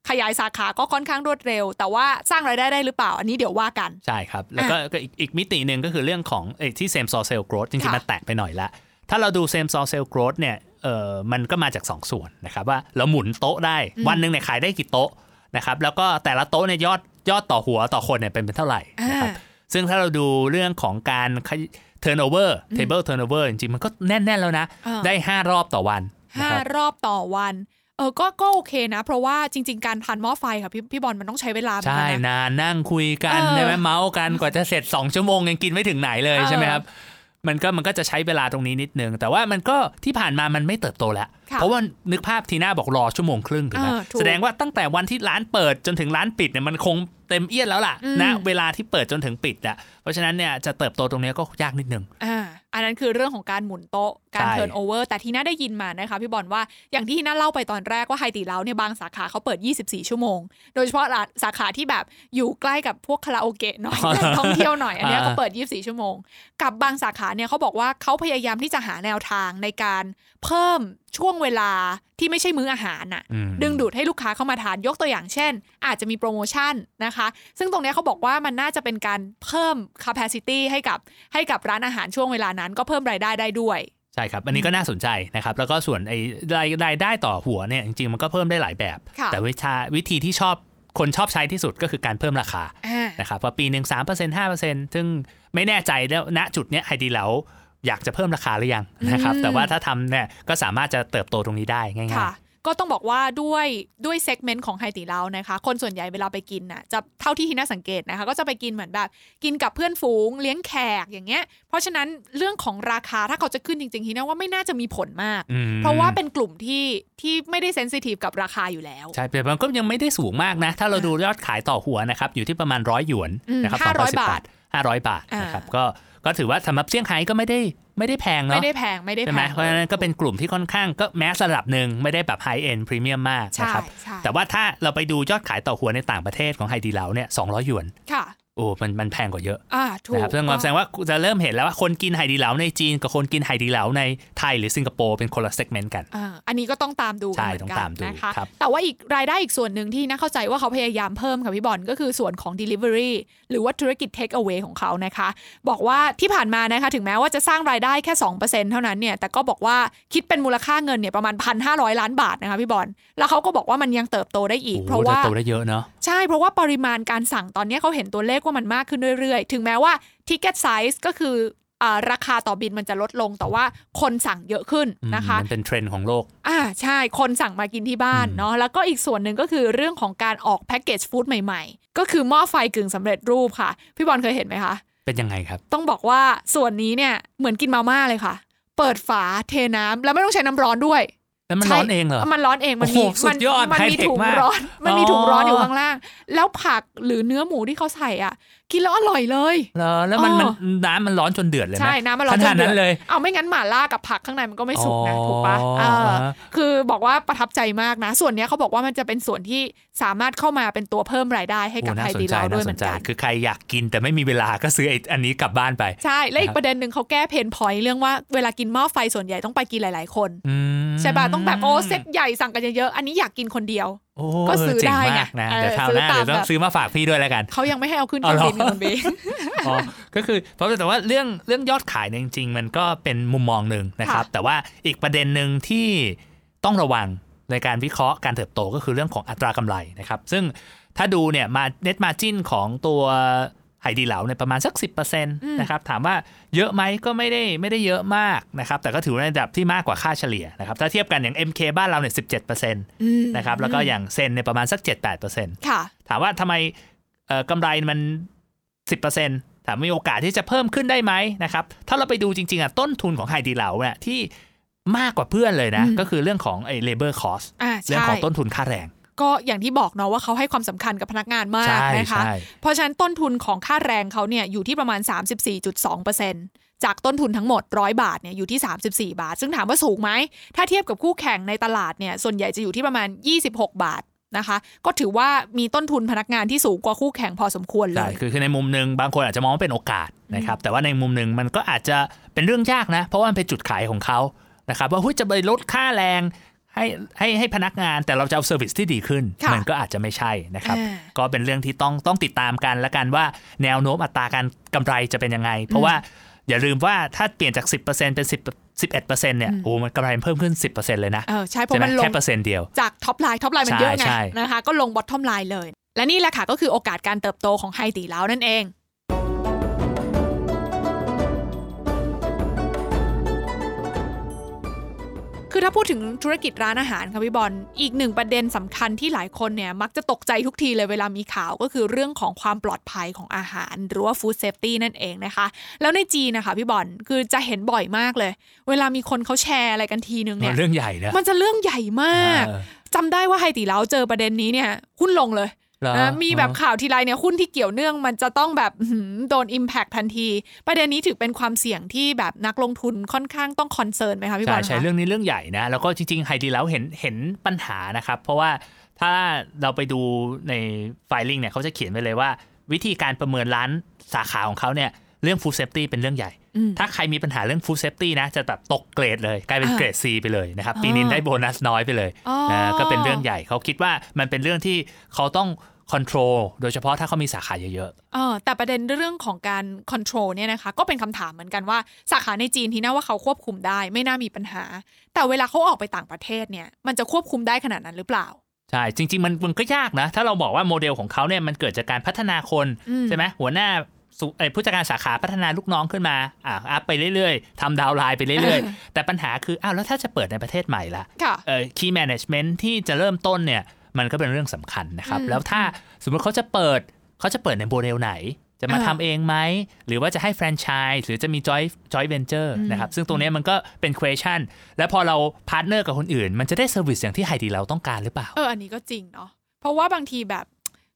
Speaker 1: ขยายสาขาก็ค่อนข้างรวดเร็ว แต่ว่าสร้างรายได้ได้หรือเปล่า อันนี้เดี๋ยวว่ากัน
Speaker 2: ใช่ครับ แล้วก็ก็อีกอีกมิติหนึ่งก็คือเรื่องของเอยที่ same store sale growth จริง
Speaker 1: ค่ะ
Speaker 2: ๆมันแตกไปหน่อยละ ถ้าเราดู same store sale growth เนี่ยเออมันก็มาจาก 2 ส่วนนะครับว่าเราหมุนโต๊ะได้วันหนึ่งเนี่ยขายได้กี่โต๊ะนะครับแล้วก็แต่ละโต๊ะเนี่ยยอดยอดต่อหัวต่อคนเนี่ยเป็นเป็นเท่าไหร่นะครับ
Speaker 1: อ่า
Speaker 2: ซึ่งถ้าเราดูเรื่องของการขย turnover table turnover จริงๆ มันก็แน่น ๆ แล้วนะ
Speaker 1: อ่า
Speaker 2: ได้ 5 รอบต่อวันนะ
Speaker 1: ห้า
Speaker 2: ครับ
Speaker 1: รอบต่อวัน เออก็ก็โอเคนะ เพราะว่าจริง ๆ การพันหม้อไฟค่ะพี่พี่บอลมันต้องใช้เวลาเหมือน
Speaker 2: ใช่
Speaker 1: กันนะ
Speaker 2: นานนั่งคุยกัน
Speaker 1: เออ
Speaker 2: ใช่ไหมเมาส์กันกว่าจะเสร็จ 2 ชั่วโมงยังกินไม่ถึงไหนเลย
Speaker 1: เออ
Speaker 2: ใช่ไหมครับมันก็มันก็จะใช้เวลาตรงนี้นิดนึงแต่ว่ามันก็ที่ผ่านมามันไม่เติบโตแล้ว
Speaker 1: ค่ะ
Speaker 2: เพราะว่านึกภาพทีน่าบอกรอชั่วโมงครึ่งถูกไหม
Speaker 1: เออถูก
Speaker 2: แสดงว่าตั้งแต่วันที่ร้านเปิดจนถึงร้านปิดเนี่ยมันคงเต็มเอียดแล้วล่ะ
Speaker 1: อืม
Speaker 2: นะเวลาที่เปิดจนถึงปิดอะเพราะฉะนั้นเนี่ยจะเติบโตตรงเนี้ยก็ยากนิดนึง
Speaker 1: อ่าอันนั้นคือเรื่องของการหมุนโต๊ะการ
Speaker 2: ใช่
Speaker 1: turnover แต่ทีน่าได้ยินมานะคะพี่บอลว่าอย่างที่ทีน่าเล่าไปตอนแรกว่าไฮตีเลาเนี่ยบางสาขาเขาเปิด 24 ชั่วโมง โดยเฉพาะร้านสาขาที่แบบอยู่ใกล้กับพวกคาราโอเกะหน่อยแหล่งท่องเที่ยวหน่อยอันเนี้ย
Speaker 2: อ่า
Speaker 1: เขาเปิด 24 ชั่วโมง กับบางสาขาเนี่ยเขาบอกว่าเขาพยายามที่จะหาแนวทางในการเพิ่มช่วงเวลาที่ไม่ใช่มื้ออาหารน่ะ
Speaker 2: อืม
Speaker 1: ดึงดูดให้ลูกค้าเข้ามาทานยกตัวอย่างเช่น อาจจะมีโปรโมชั่นนะคะ ซึ่งตรงเนี้ยเขาบอกว่ามันน่าจะเป็นการเพิ่ม capacity ให้กับให้กับร้านอาหารช่วงเวลานั้นก็เพิ่มรายได้ได้ด้วย
Speaker 2: ใช่ครับ อันนี้ก็น่าสนใจนะครับ แล้วก็ส่วนไอ้รายรายได้ต่อหัวเนี่ย จริงๆ มันก็เพิ่มได้หลายแบบ
Speaker 1: ค่ะ
Speaker 2: แต่วิชาวิธีที่ชอบคนชอบใช้ที่สุดก็คือการเพิ่มราคา
Speaker 1: อ่า
Speaker 2: นะครับว่าปีหนึ่งสามเปอร์เซ็นต์ห้าเปอร์เซ็นต์ซึ่งไม่แน่ใจแล้วณจุดเนี้ยไฮดีเหลา อยากจะเพิ่มราคาหรือยังนะครับ
Speaker 1: อืม
Speaker 2: แต่ว่าถ้าทำเนี่ยก็สามารถจะเติบโตตรงนี้ได้ง่าย
Speaker 1: ค่ะก็ต้องบอกว่าด้วยด้วย segment ของไฮตีเลานะคะ คนส่วนใหญ่เวลาไปกินน่ะจะเท่าที่ทีน่าสังเกตนะคะ ก็จะไปกินเหมือนแบบ กินกับเพื่อนฝูงเลี้ยงแขกอย่างเงี้ย เพราะฉะนั้นเรื่องของราคาถ้าเขาจะขึ้นจริงๆทีน่าว่าไม่น่าจะมีผลมาก
Speaker 2: ๆอืม
Speaker 1: เพราะว่าเป็นกลุ่มที่ที่ไม่ได้เซนซิทีฟกับราคาอยู่แล้ว
Speaker 2: ใช่แต่มันก็ยังไม่ได้สูงมากนะ ถ้าเราดูยอดขายต่อหัวนะครับอยู่ที่ประมาณร้อยหยวน
Speaker 1: อืม
Speaker 2: นะครับ
Speaker 1: 500
Speaker 2: 2018
Speaker 1: บาท
Speaker 2: ห้าร้อยบาท
Speaker 1: อ่าน
Speaker 2: นะครับก็ ก็ถือว่าสำหรับเซี่ยงไฮ้ก็ไม่ได้ไม่ได้แพงเนาะ
Speaker 1: ไม่ได้แพงไม่ได้
Speaker 2: ใช่
Speaker 1: แพ
Speaker 2: ไหม
Speaker 1: ง
Speaker 2: เพราะฉะนั้นก็เป็นกลุ่มที่ค่อนข้างก็แมสระดับหนึ่งไม่ได้แบบไฮเอ็นพรีเมียมมาก
Speaker 1: ใช่
Speaker 2: นะครับ
Speaker 1: ใช่
Speaker 2: แต่ว่าถ้าเราไปดูยอดขายต่อหัวในต่างประเทศของไฮดีเหลาเนี่ยสองหยวน
Speaker 1: ค่ะ
Speaker 2: โอ้มันมันแพงกว่าเยอะ
Speaker 1: อ่าถูก
Speaker 2: นะครับซึ่งแสดงว่าจะเริ่มเห็นแล้วว่าคนกินไฮดีเหลาในจีนกับคนกินไฮดีเหลาในไทยหรือสิงคโปร์เป็นคนละ segment กัน
Speaker 1: อ่าอันนี้ก็ต้องตามดู
Speaker 2: ใช่
Speaker 1: กันเหมือน
Speaker 2: ต้อง
Speaker 1: กั
Speaker 2: ตามดูกั
Speaker 1: นนะคะ
Speaker 2: ครับ
Speaker 1: แต่ว่าอีกรายได้อีกส่วนหนึ่งที่น่าเข้าใจว่าเขาพยายามเพิ่มค่ะพี่บอลก็คือส่วนของ Delivery หรือว่าธุรกิจ Take Away ของเขานะคะ บอกว่าที่ผ่านมานะคะถึงแม้ว่าจะสร้างรายได้แค่ 2%เท่านั้นเนี่ยแต่ก็บอกว่าคิดเป็นมูลค่าเงินเนี่ยประมาณ 1,500 ล้านบาทนะคะพี่บอลแล้วเขาก็บอกว่ามันยังเติบโตได้อีก
Speaker 2: โอ้
Speaker 1: เพราะว่า
Speaker 2: จะโตได้เยอะเนาะ
Speaker 1: ใช่เพราะว่าปริมาณการสั่งตอนนี้เขาเห็นตัวเลขว่ามันมากขึ้นเรื่อยๆ ถึงแม้ว่า ticket size ก็คืออาราคาต่อบินมันจะลดลงแต่ว่าคนสั่งเยอะขึ้นนะคะ
Speaker 2: มันเป็นเทรนด์ของโลก
Speaker 1: อ่าใช่คนสั่งมากินที่บ้าน
Speaker 2: อืม
Speaker 1: เนาะแล้วก็อีกส่วนหนึ่งก็คือเรื่องของการออกแพ็กเกจฟู้ดใหม่ๆ ก็คือหม้อไฟกึ่งสำเร็จรูปค่ะ พี่บอลเคยเห็นไหมคะ
Speaker 2: เป็นยังไงครับ
Speaker 1: ต้องบอกว่าส่วนนี้เนี่ยเหมือนกินมาม่าเลยค่ะ เปิดฝาเทน้ำแล้วไม่ต้องใช้น้ำร้อนด้วย
Speaker 2: แล้วมัน
Speaker 1: ใช่
Speaker 2: ร้อนเองเหรอ
Speaker 1: มันร้อนเอง มันมี
Speaker 2: โอ้โหสุดยอด
Speaker 1: มันมี
Speaker 2: ไฮเทค
Speaker 1: ถุง
Speaker 2: มาก
Speaker 1: ร้อน มันมี
Speaker 2: อ๋อ
Speaker 1: ถุงร้อนอยู่ข้างล่าง แล้วผักหรือเนื้อหมูที่เขาใส่อะ กินแล้วอร่อยเลย
Speaker 2: เหรอแล้วมัน
Speaker 1: อ๋อ
Speaker 2: มันน้ำมันร้อนจนเดือดเลยไหม
Speaker 1: ใช่น้ำมันร้อน
Speaker 2: ข
Speaker 1: จ
Speaker 2: นาด
Speaker 1: นเดื
Speaker 2: นั้
Speaker 1: อด
Speaker 2: นเลย
Speaker 1: เอาไม่งั้นหม่าล่ากับผักข้างในมันก็ไม่สุกนะ
Speaker 2: อ๋อ
Speaker 1: ถูกปะเออคือบอกว่าประทับใจมากนะ ส่วนเนี้ยเขาบอกว่ามันจะเป็นส่วนที่สามารถเข้ามาเป็นตัวเพิ่มรายได้ให้กับ
Speaker 2: โอ้
Speaker 1: ไท
Speaker 2: น่ายสน
Speaker 1: ดี
Speaker 2: ใจ
Speaker 1: เราด้ว
Speaker 2: น่าย
Speaker 1: เห
Speaker 2: ส
Speaker 1: มื
Speaker 2: น
Speaker 1: อน
Speaker 2: ใจ
Speaker 1: กัน
Speaker 2: คือใครอยากกินแต่ไม่มีเวลาก็ซื้อไอ้อันนี้กลับบ้านไป
Speaker 1: ใช่และอี
Speaker 2: ค
Speaker 1: ก
Speaker 2: รับ
Speaker 1: ประเด็นหนึ่งเขาแก้ pain point เรื่องว่าเวลากินหม้อไฟส่วนใหญ่ต้องไปกินหลาย ๆ คน
Speaker 2: อืม
Speaker 1: ใช่ป่ะต้องแบบโอ้เซตใหญ่สั่งกันเยอะๆอันนี้อยากกินคนเดียว
Speaker 2: โอ้
Speaker 1: ก็ซื้อ
Speaker 2: เจ๋ง
Speaker 1: ได้ไง
Speaker 2: มากนะ
Speaker 1: เออ
Speaker 2: เดี๋ยวคราวห
Speaker 1: อ
Speaker 2: น้า
Speaker 1: ตามซื้อ
Speaker 2: เดี๋ยวต้อ
Speaker 1: แบ
Speaker 2: ง
Speaker 1: บ
Speaker 2: ซื้อมาฝากพี่ด้วยแล้วกัน
Speaker 1: เขายังไม่ให้เอาขึ้นเครื่องบินกับคุณบี
Speaker 2: อ๋อก็คือเพราะแต่ว่าเรื่องเรื่องยอดขายเนี่ยจริง ๆ มันก็เป็นมุมมองหนึ่งนะครับ
Speaker 1: ค่ะ
Speaker 2: แต่ว่าอีกประเด็นหนึ่งที่ต้องระวังในการวิเคราะห์การเติบโตก็คือเรื่องของอัตรากำไรนะครับ ซึ่งถ้าดูเนี่ยมาเน็ตมาจินของตัว ไหดีเหลาเนี่ยประมาณสัก 10%นะครับถามว่าเยอะไหมก็ไม่ได้ไม่ได้เยอะมากนะครับแต่ก็ถือว่าในระดับที่มากกว่าค่าเฉลี่ยนะครับถ้าเทียบกันอย่าง MK บ้านเราเนี่ย17%นะครับแล้วก็อย่างเซนเนี่ยประมาณสัก 7-8%
Speaker 1: ค่ะ
Speaker 2: ถามว่าทำไมเอ่อกำไรมัน 10%ถามมีโอกาสที่จะเพิ่มขึ้นได้ไหมนะครับถ้าเราไปดูจริงๆอะต้นทุนของไฮดีเหลาเนี่ยที่มากกว่าเพื่อนเลยนะ
Speaker 1: อืม
Speaker 2: ก็คือเรื่องของไอ้ labor cost
Speaker 1: อ่า
Speaker 2: เรื่อง
Speaker 1: ใช่
Speaker 2: ของต้นทุนค่าแรง
Speaker 1: ก็อย่างที่บอกเนาะว่าเขาให้ความสำคัญกับพนักงานมาก
Speaker 2: ใช่
Speaker 1: นะคะ
Speaker 2: ใช่
Speaker 1: เพราะฉะนั้นต้นทุนของค่าแรงเขาเนี่ยอยู่ที่ประมาณ 34.2%จากต้นทุนทั้งหมด 100 บาทเนี่ยอยู่ที่ 34 บาท ซึ่งถามว่าสูงไหม ถ้าเทียบกับคู่แข่งในตลาดเนี่ยส่วนใหญ่จะอยู่ที่ประมาณ 26 บาทนะคะ ก็ถือว่ามีต้นทุนพนักงานที่สูงกว่าคู่แข่งพอสมควรเล
Speaker 2: ใช่
Speaker 1: ย
Speaker 2: คือคือในมุมหนึ่งบางคนอาจจะมองว่าเป็นโอกาสนะครับแต่ว่าในมุมหนึ่งมันก็อาจจะเป็นเรื่องยากนะ เพราะว่ามันเป็นจุดขายของเขานะครับว่าเฮ้ยจะไปลดค่าแรง ให้ให้ให้พนักงานแต่เราจะเอา service ที่ดีขึ้น
Speaker 1: ค่ะ
Speaker 2: มันก็อาจจะไม่ใช่นะครับ
Speaker 1: อ่า
Speaker 2: ก็เป็นเรื่องที่ต้องต้องติดตามกันและกันว่าแนวโน้มอัตราการกำไรจะเป็นยังไง เพราะว่าอย่าลืมว่าถ้าเปลี่ยนจาก 10%เป็น 10 11%เนี่ยโอ้มันกำไรมันเพิ่มขึ้น 10%เลยนะ
Speaker 1: เออใช่เพ
Speaker 2: ใช่
Speaker 1: ราะ
Speaker 2: มั
Speaker 1: นลง
Speaker 2: แค่เปอร์เซ็นต์เดียว
Speaker 1: จาก top line top line มันเยอะไง
Speaker 2: ใช่
Speaker 1: นะคะก็ลง bottom line เลย และนี่แหละค่ะก็คือโอกาสการเติบโตของไฮดีเหลานั่นเอง คือถ้าพูดถึงธุรกิจร้านอาหารค่ะพี่บอลอีกหนึ่งประเด็นสำคัญที่หลายคนเนี่ยมักจะตกใจทุกทีเลยเวลามีข่าวก็คือเรื่องของความปลอดภัยของอาหาร หรือว่า food safety นั่นเองนะคะ แล้วในจีนนะคะพี่บอลคือจะเห็นบ่อยมากเลย เวลามีคนเขาแชร์อะไรกันทีนึงเนี่ยมั
Speaker 2: นเรื่องใหญ่นะ
Speaker 1: มันจะเรื่องใหญ่มาก
Speaker 2: เออ
Speaker 1: จำได้ว่าไฮดีเหลาเจอประเด็นนี้เนี่ยหุ้นลงเลย
Speaker 2: เหรอ
Speaker 1: นะ มีแบบข่าวทีไรเนี่ยหุ้นที่เกี่ยวเนื่องมันจะต้องแบบอื้อหือโดน Impact ทันที ประเด็นนี้ถือเป็นความเสี่ยงที่แบบนักลงทุนค่อนข้างต้อง concern ไหมคะพี่บอ
Speaker 2: ใช่
Speaker 1: ล
Speaker 2: ใช่เรื่องนี้เรื่องใหญ่นะ แล้วก็จริงๆไฮดีเหลาเห็นเห็นปัญหานะครับ เพราะว่าถ้าเราไปดูใน filing เนี่ยเขาจะเขียนไว้เลยว่า วิธีการประเมินร้านสาขาของเขาเนี่ย เรื่อง food safety เป็นเรื่องใหญ่
Speaker 1: อืม
Speaker 2: ถ้าใครมีปัญหาเรื่อง food safety นะ จะแบบตกเกรดเลย กลายเป็น
Speaker 1: อ่า
Speaker 2: เกรด C ไปเลยนะครับ
Speaker 1: อ๋อ
Speaker 2: ปีนี้ได้โบนัสน้อยไปเลย
Speaker 1: อ๋อ
Speaker 2: นะก็เป็นเรื่องใหญ่ เขาคิดว่ามันเป็นเรื่องที่เขาต้อง control โดยเฉพาะถ้าเขามีสาขาเยอะ
Speaker 1: เออแต่ประเด็นเรื่องของการ control เนี่ยนะคะ ก็เป็นคำถามเหมือนกันว่าสาขาในจีนที่น่าว่าเขาควบคุมได้ ไม่น่ามีปัญหา แต่เวลาเขาออกไปต่างประเทศเนี่ย มันจะควบคุมได้ขนาดนั้นหรือเปล่า
Speaker 2: ๆใช่ จริง ๆ มันมันก็ยากนะ ถ้าเราบอกว่าโมเดลของเขาเนี่ยมันเกิดจากการพัฒนาคน
Speaker 1: อืม
Speaker 2: ใช่ไหมหัวหน้าสุเอ่อ ผู้จัดการสาขาพัฒนาลูกน้องขึ้นมาอะอัพไปเรื่อยๆทำดาวน์ไลน์ไปเรื่อยๆ แต่ปัญหาคืออ้าวแล้วถ้าจะเปิดในประเทศใหม่ล่ะ
Speaker 1: ค่ะ
Speaker 2: เอ่อ key management ที่จะเริ่มต้นเนี่ยมันก็เป็นเรื่องสำคัญนะครับ
Speaker 1: อืม
Speaker 2: แล้วถ้าสมมติเขาจะเปิดเขาจะเปิดในโมเดลไหน จะมา
Speaker 1: อ่า
Speaker 2: ทำเองไหม หรือว่าจะให้แฟรนไชส์หรือจะมี joint joint venture
Speaker 1: อืม
Speaker 2: นะครับ ซึ่งตรงเนี้ยมันก็เป็น question แล้วพอเรา partner กับคนอื่น มันจะได้ service อย่างที่ไฮดีเหลาต้องการหรือเปล่า
Speaker 1: เออ อันนี้ก็จริงเนาะเพราะว่าบางทีแบบ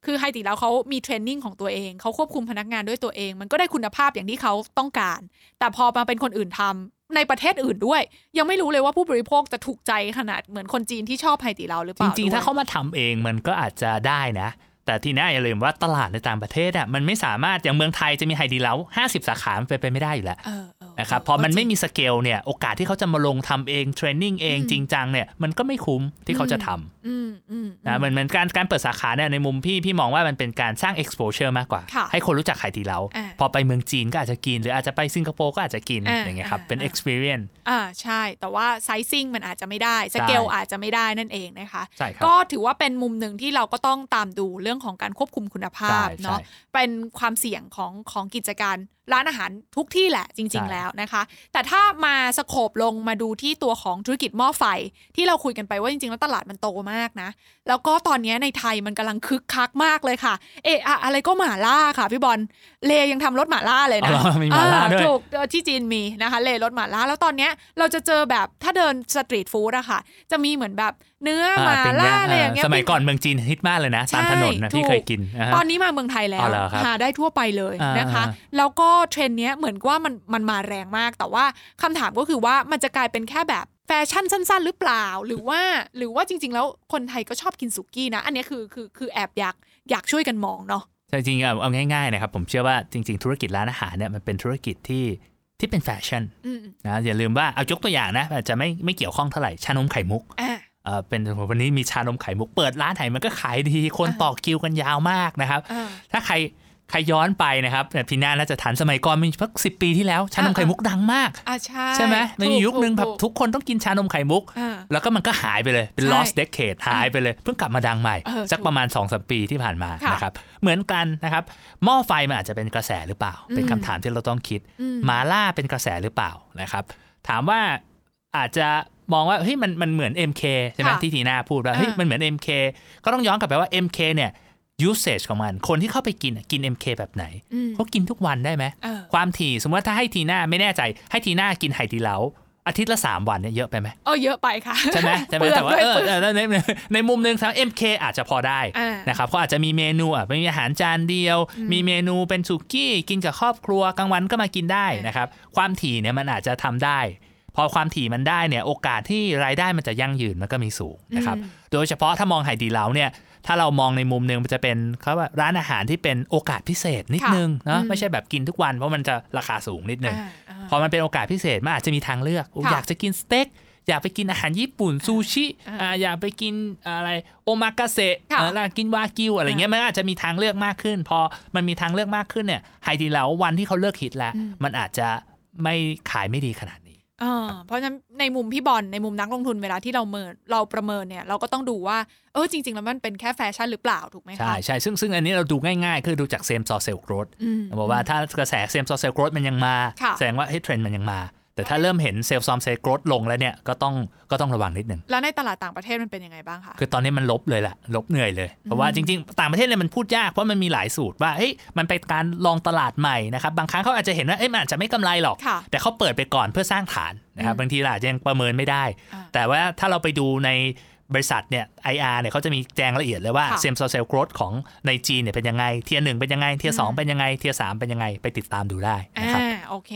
Speaker 1: คือไฮดีเหลาเขามี training ของตัวเองเขาควบคุมพนักงานด้วยตัวเอง มันก็ได้คุณภาพอย่างที่เขาต้องการ แต่พอมาเป็นคนอื่นทำในประเทศอื่นด้วย ยังไม่รู้เลยว่าผู้บริโภคจะถูกใจขนาดเหมือนคนจีนที่ชอบไฮติเราหรือเป
Speaker 2: จ
Speaker 1: ล่า
Speaker 2: ริงๆ ถ้า
Speaker 1: ด้วย
Speaker 2: เขามาทำเองมันก็อาจจะได้นะ แต่ทีนี้อย่าลืมว่าตลาดในต่างประเทศอะมันไม่สามารถอย่างเมืองไทยจะมีไฮดีแล้ว50สาขามันเป็นไปไม่ได้อยู่แล้ว
Speaker 1: เออเออ
Speaker 2: นะครับพอมันไม่มีสเกลเนี่ยโอกาสที่เขาจะมาลงทำเองเทรนนิ่งเองจริงจังเนี่ยมันก็ไม่คุ้มที่เขาจะทำ
Speaker 1: อืมอืม
Speaker 2: นะเหมือนเหมือนการการเปิดสาขาเนี่ยในมุมพี่พี่มองว่ามันเป็นการสร้าง exposure มากกว่า
Speaker 1: ค่ะ
Speaker 2: ให้คนรู้จักไข่ตีเหลา
Speaker 1: อ่า
Speaker 2: พอไปเมืองจีนก็อาจจะกิน หรืออาจจะไปสิงคโปร์ก็อาจจะกิน
Speaker 1: อ่า
Speaker 2: อย่างเงี้ยครับ
Speaker 1: อ่า
Speaker 2: เป็น
Speaker 1: อ่า
Speaker 2: experience
Speaker 1: อ่าใช่ แต่ว่าไซซิ่งมันอาจจะไม่ได้สเกลอาจจะไม่ได้นั่นเองนะคะ
Speaker 2: ใช่ครับ
Speaker 1: ก็ถือว่าเป็นมุมหนึ่งที่เราก็ต้องตามดูเรื่องของการควบคุมคุณภาพ
Speaker 2: ใช่
Speaker 1: เนาะ
Speaker 2: ใช่
Speaker 1: เป็นความเสี่ยงของของกิจการร้านอาหารทุกที่แหละจริง
Speaker 2: ใช่
Speaker 1: ๆแล้วนะคะ แต่ถ้ามาสโคบลงมาดูที่ตัวของธุรกิจหม้อไฟ ที่เราคุยกันไปว่าจริงๆ แล้วตลาดมันโตมากนะ แล้วก็ตอนนี้ในไทยมันกำลังคึกคักมากเลยค่ะเอะอะอะไรก็หม่าล่าค่ะพี่บอลเลย์ยังทำรสหม่าล่าเลย
Speaker 2: อ๋อ
Speaker 1: นะ
Speaker 2: เหรอมีหม่าล่าด้วยอ่ะ
Speaker 1: ถูกเอ่อที่จีนมีนะคะเลย์รสหม่าล่าแล้วตอนเนี้ยเราจะเจอแบบถ้าเดิน street food อะค่ะ จะมีเหมือนแบบเนื้อเป็
Speaker 2: นห
Speaker 1: ม่าล่า
Speaker 2: ย่าง
Speaker 1: อ่าอะไรอย่างเงี้ย
Speaker 2: สมัยก่อนเมืองจีนฮิตมากเลยนะตามถนนนะ
Speaker 1: ใช่
Speaker 2: พี่
Speaker 1: ถูก
Speaker 2: เคยกินนะฮะ
Speaker 1: ตอนนี้มาเมืองไทยแล้ว
Speaker 2: อ๋อเหรอครับ
Speaker 1: หาได้ทั่วไปเลย
Speaker 2: อ่าน
Speaker 1: นะคะ
Speaker 2: อ่า
Speaker 1: แล้วก็เทรนด์เนี้ยเหมือนว่ามันมันมาแรงมาก แต่ว่าคำถามก็คือว่ามันจะกลายเป็นแค่แบบแฟชั่นสั้น ๆ หรือเปล่า หรือว่าหรือว่าจริง ๆ แล้วคนไทยก็ชอบกินสุกี้นะ อันเนี้ยคือคือคือแอบอยากอยากช่วยกันมองเนาะ
Speaker 2: แต่จริงๆเอาเอาง่ายๆนะครับผมเชื่อว่าจริง ๆ ธุรกิจร้านอาหารเนี่ยมันเป็นธุรกิจที่ที่เป็นแฟชั่น
Speaker 1: อืม
Speaker 2: นะอย่าลืมว่าเอายกตัวอย่างนะอาจจะไม่ไม่เกี่ยวข้องเท่าไหร่ชานมไข่มุก
Speaker 1: อ่า
Speaker 2: เออเป็นวันนี้มีชานมไข่มุกเปิดร้านไหนมันก็ขายดีคน
Speaker 1: อ่า
Speaker 2: ต่อคิวกันยาวมากนะครับ
Speaker 1: อ่า
Speaker 2: ถ้าใครใครย้อนไปนะครับแต่พี่นาน่าจะทันสมัยก่อนมีสักสิปีที่แล้ว ชานมไข่มุกดังมาก
Speaker 1: อ่าใช่
Speaker 2: ใช่ไหมมันมี
Speaker 1: ถูก
Speaker 2: ยุคนึงแบบ
Speaker 1: ถูก
Speaker 2: ทุกคนต้องกินชานมไข่มุก
Speaker 1: อ่า
Speaker 2: แล้วก็มันก็หายไปเลยเป็น
Speaker 1: ใช่
Speaker 2: lost decade หายไปเลย เพิ่งกลับมาดังใหม่
Speaker 1: เออ
Speaker 2: สักประมาณ2อสปีที่ผ่านมา
Speaker 1: ค่ะ
Speaker 2: นะครับเหมือนกันนะครับหม้อไฟมันอาจจะเป็นกระแสหรือเปล่า เป็น
Speaker 1: อืม
Speaker 2: คำถามที่เราต้องคิด
Speaker 1: อืม
Speaker 2: หมาล่าเป็นกระแสหรือเปล่านะครับ ถามว่าอาจจะ มองว่าเฮ้ยมันมันเหมือน MK ใช่ไหม
Speaker 1: ค่ะ
Speaker 2: ที่ทีน่าพูดว่าเฮ้ย
Speaker 1: อ่ามั
Speaker 2: มันเหมือน MK ก็ต้องย้อนกลับไปว่า MK เนี่ย usage ของมัน คนที่เข้าไปกินอะกิน MK แบบไหน
Speaker 1: อืม
Speaker 2: เขากินทุกวันได้ไหม
Speaker 1: เออ
Speaker 2: ความถี่สมมติว่าถ้าให้ทีน่าไม่แน่ใจ ให้ทีน่ากินไห่ตีเหลาอาทิตย์ละ 3 วันเนี่ยเยอะไปไหม
Speaker 1: เออเยอะไปค่ะ
Speaker 2: ใช่ไหมใช่ไหม
Speaker 1: เปลือก
Speaker 2: แต่ว่า
Speaker 1: ด้วย
Speaker 2: เออ
Speaker 1: เปลือก
Speaker 2: เออในในในมุมหนึ่งทาง MK อาจจะพอได้
Speaker 1: อ่า
Speaker 2: นะครับเขาอาจจะมีเมนูอะมีอาหารจานเดียว มีเมนูเป็นสุกี้ กินกับครอบครัวกลางวันก็มากินได้
Speaker 1: อ่าน
Speaker 2: นะครับ ความถี่เนี่ยมันอาจจะทำได้ พอความถี่มันได้เนี่ยโอกาสที่รายได้มันจะยั่งยืนมันก็มีสูงนะครับโดยเฉพาะถ้ามองไห่ดีเหลาเนี่ยถ้าเรามองในมุมหนึ่งมันจะเป็นเขาว่าร้านอาหารที่เป็นโอกาสพิเศษนิด
Speaker 1: ค่ะ
Speaker 2: นึงเนาะ
Speaker 1: อืม
Speaker 2: ไม่ใช่แบบกินทุกวันเพราะมันจะราคาสูงนิดนึง
Speaker 1: อ่าอ่า
Speaker 2: พอมันเป็นโอกาสพิเศษมันอาจจะมีทางเลือกอุ๊ย
Speaker 1: ค่ะ
Speaker 2: อยากจะกินสเต็กอยากไปกินอาหารญี่ปุ่นซูชิ
Speaker 1: อ่า
Speaker 2: อ่าอยากไปกินอะไรโอมากาเสะ
Speaker 1: ค่ะ
Speaker 2: เออแล้วกินวากิวอะไรเงี้ยมันอาจจะมีทางเลือกมากขึ้น พอมันมีทางเลือกมากขึ้นเนี่ยไฮดีเหลาวันที่เขาเลิกฮิตแล้วมันอาจจะไม่ขายไม่ดีขนาดนี้
Speaker 1: อ่า เพราะฉะนั้นในมุมพี่บอลในมุมนักลงทุนเวลาที่เราเมินเราประเมินเนี่ยเราก็ต้องดูว่าเออจริง ๆ แล้วมันเป็นแค่แฟชั่นหรือเปล่าถูกไหมคะ
Speaker 2: ใช่ใช่ซึ่งซึ่งอันนี้เราดูง่ายๆ คือดูจาก same store sales growth อื
Speaker 1: ม
Speaker 2: บอกว่าถ้ากระแส same store sales growth มันยังมา
Speaker 1: ค่ะ
Speaker 2: แสดงว่าเฮ้ยเทรนด์มันยังมา แต่ถ้าเริ่มเห็น same store sales growth ลงแล้วเนี่ยก็ต้องก็ต้องระวังนิดหนึ่ง
Speaker 1: แล้วในตลาดต่างประเทศมันเป็นยังไงบ้างคะ
Speaker 2: คือตอนนี้มันลบเลยแหละลบเหนื่อยเลย เพราะว่าจริงๆ ต่างประเทศเนี่ยมันพูดยากเพราะมันมีหลายสูตรว่าเฮ้ยมันเป็นการลองตลาดใหม่นะครับบางครั้งเขาอาจจะเห็นว่าเอ้ยมันอาจจะไม่กำไรหรอก
Speaker 1: ค่ะ
Speaker 2: แต่เขาเปิดไปก่อนเพื่อสร้างฐานนะครับ
Speaker 1: อืม
Speaker 2: บางทีเราอาจจะยังประเมินไม่ได้
Speaker 1: อ่า
Speaker 2: แต่ว่าถ้าเราไปดูในบริษัทเนี่ย IR เนี่ยเขาจะมีแจ้งละเอียดเลยว่า
Speaker 1: ค่ะ
Speaker 2: same store sales growth ของในจีนเนี่ยเป็นยังไง tier หนึ่งเป็นยังไง tier สอง
Speaker 1: อืม
Speaker 2: เป็นยังไง tier สามเป็นยังไงไปติดตามดูได้
Speaker 1: อ่า
Speaker 2: นะครับ
Speaker 1: โอเค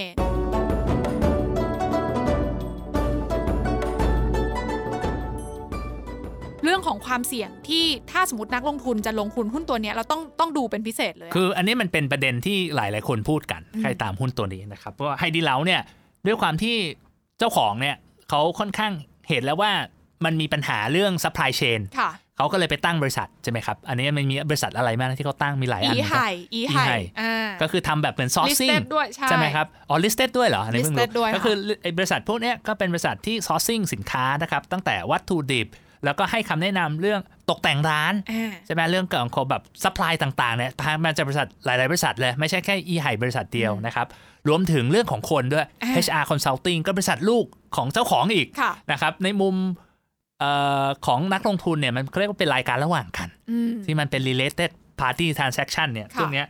Speaker 1: รเรื่องของความเสี่ยงที่ถ้าสมมตินักลงทุนจะลงทุนหุ้นตัวเนี้ยเราต้องต้องดูเป็นพิเศษเลย
Speaker 2: คืออันนี้มันเป็นประเด็นที่หลายๆคนพูดกัน
Speaker 1: อืม
Speaker 2: ใครตามหุ้นตัวนี้นะครับเพราะว่าไฮดีเล้าเนี่ยด้วยความที่เจ้าของเนี่ยเขาค่อนข้างเห็นแล้วว่ามันมีปัญหาเรื่อง supply chain
Speaker 1: ค่ะ
Speaker 2: เขาก็เลยไปตั้งบริษัทใช่ไหมครับ อันนี้มันมีบริษัทอะไรบ้างที่เขาตั้งมีหลายอัน
Speaker 1: อี
Speaker 2: นะ
Speaker 1: ไฮ
Speaker 2: ครับ
Speaker 1: อี
Speaker 2: อี
Speaker 1: ไฮ
Speaker 2: ไฮ
Speaker 1: อ่า
Speaker 2: ก็คือทำแบบเหมือน sourcing
Speaker 1: listed ด้วยใช่
Speaker 2: ใช่ไหมครับอ๋อ listed ด้วยเหรออันนี้เพิ่ง
Speaker 1: listed ด้วย
Speaker 2: รู้
Speaker 1: ค่ะ
Speaker 2: ก็คือไอ้บริษัทพวกเนี้ยก็เป็นบริษัทที่ sourcing สินค้านะครับตั้งแต่วัตถุดิบ แล้วก็ให้คำแนะนำเรื่องตกแต่งร้าน
Speaker 1: อ่า
Speaker 2: ใช่ไหมเรื่องของแบบ supply ต่างๆเนี่ยทางมาจากบริษัทหลายๆบริษัทเลย ไม่ใช่แค่อีไฮบริษัทเดียวนะครับ รวมถึงเรื่องของคนด้วย
Speaker 1: อ่า
Speaker 2: HR consulting ก็บริษัทลูกของเจ้าของอีก
Speaker 1: ค่ะ
Speaker 2: นะครับ ในมุมเอ่อของนักลงทุนเนี่ยมันเรียกว่าเป็นรายการระหว่างกัน
Speaker 1: อืม
Speaker 2: ที่มันเป็น related party transaction เนี่ย
Speaker 1: ค่ะ
Speaker 2: พวกเนี้ย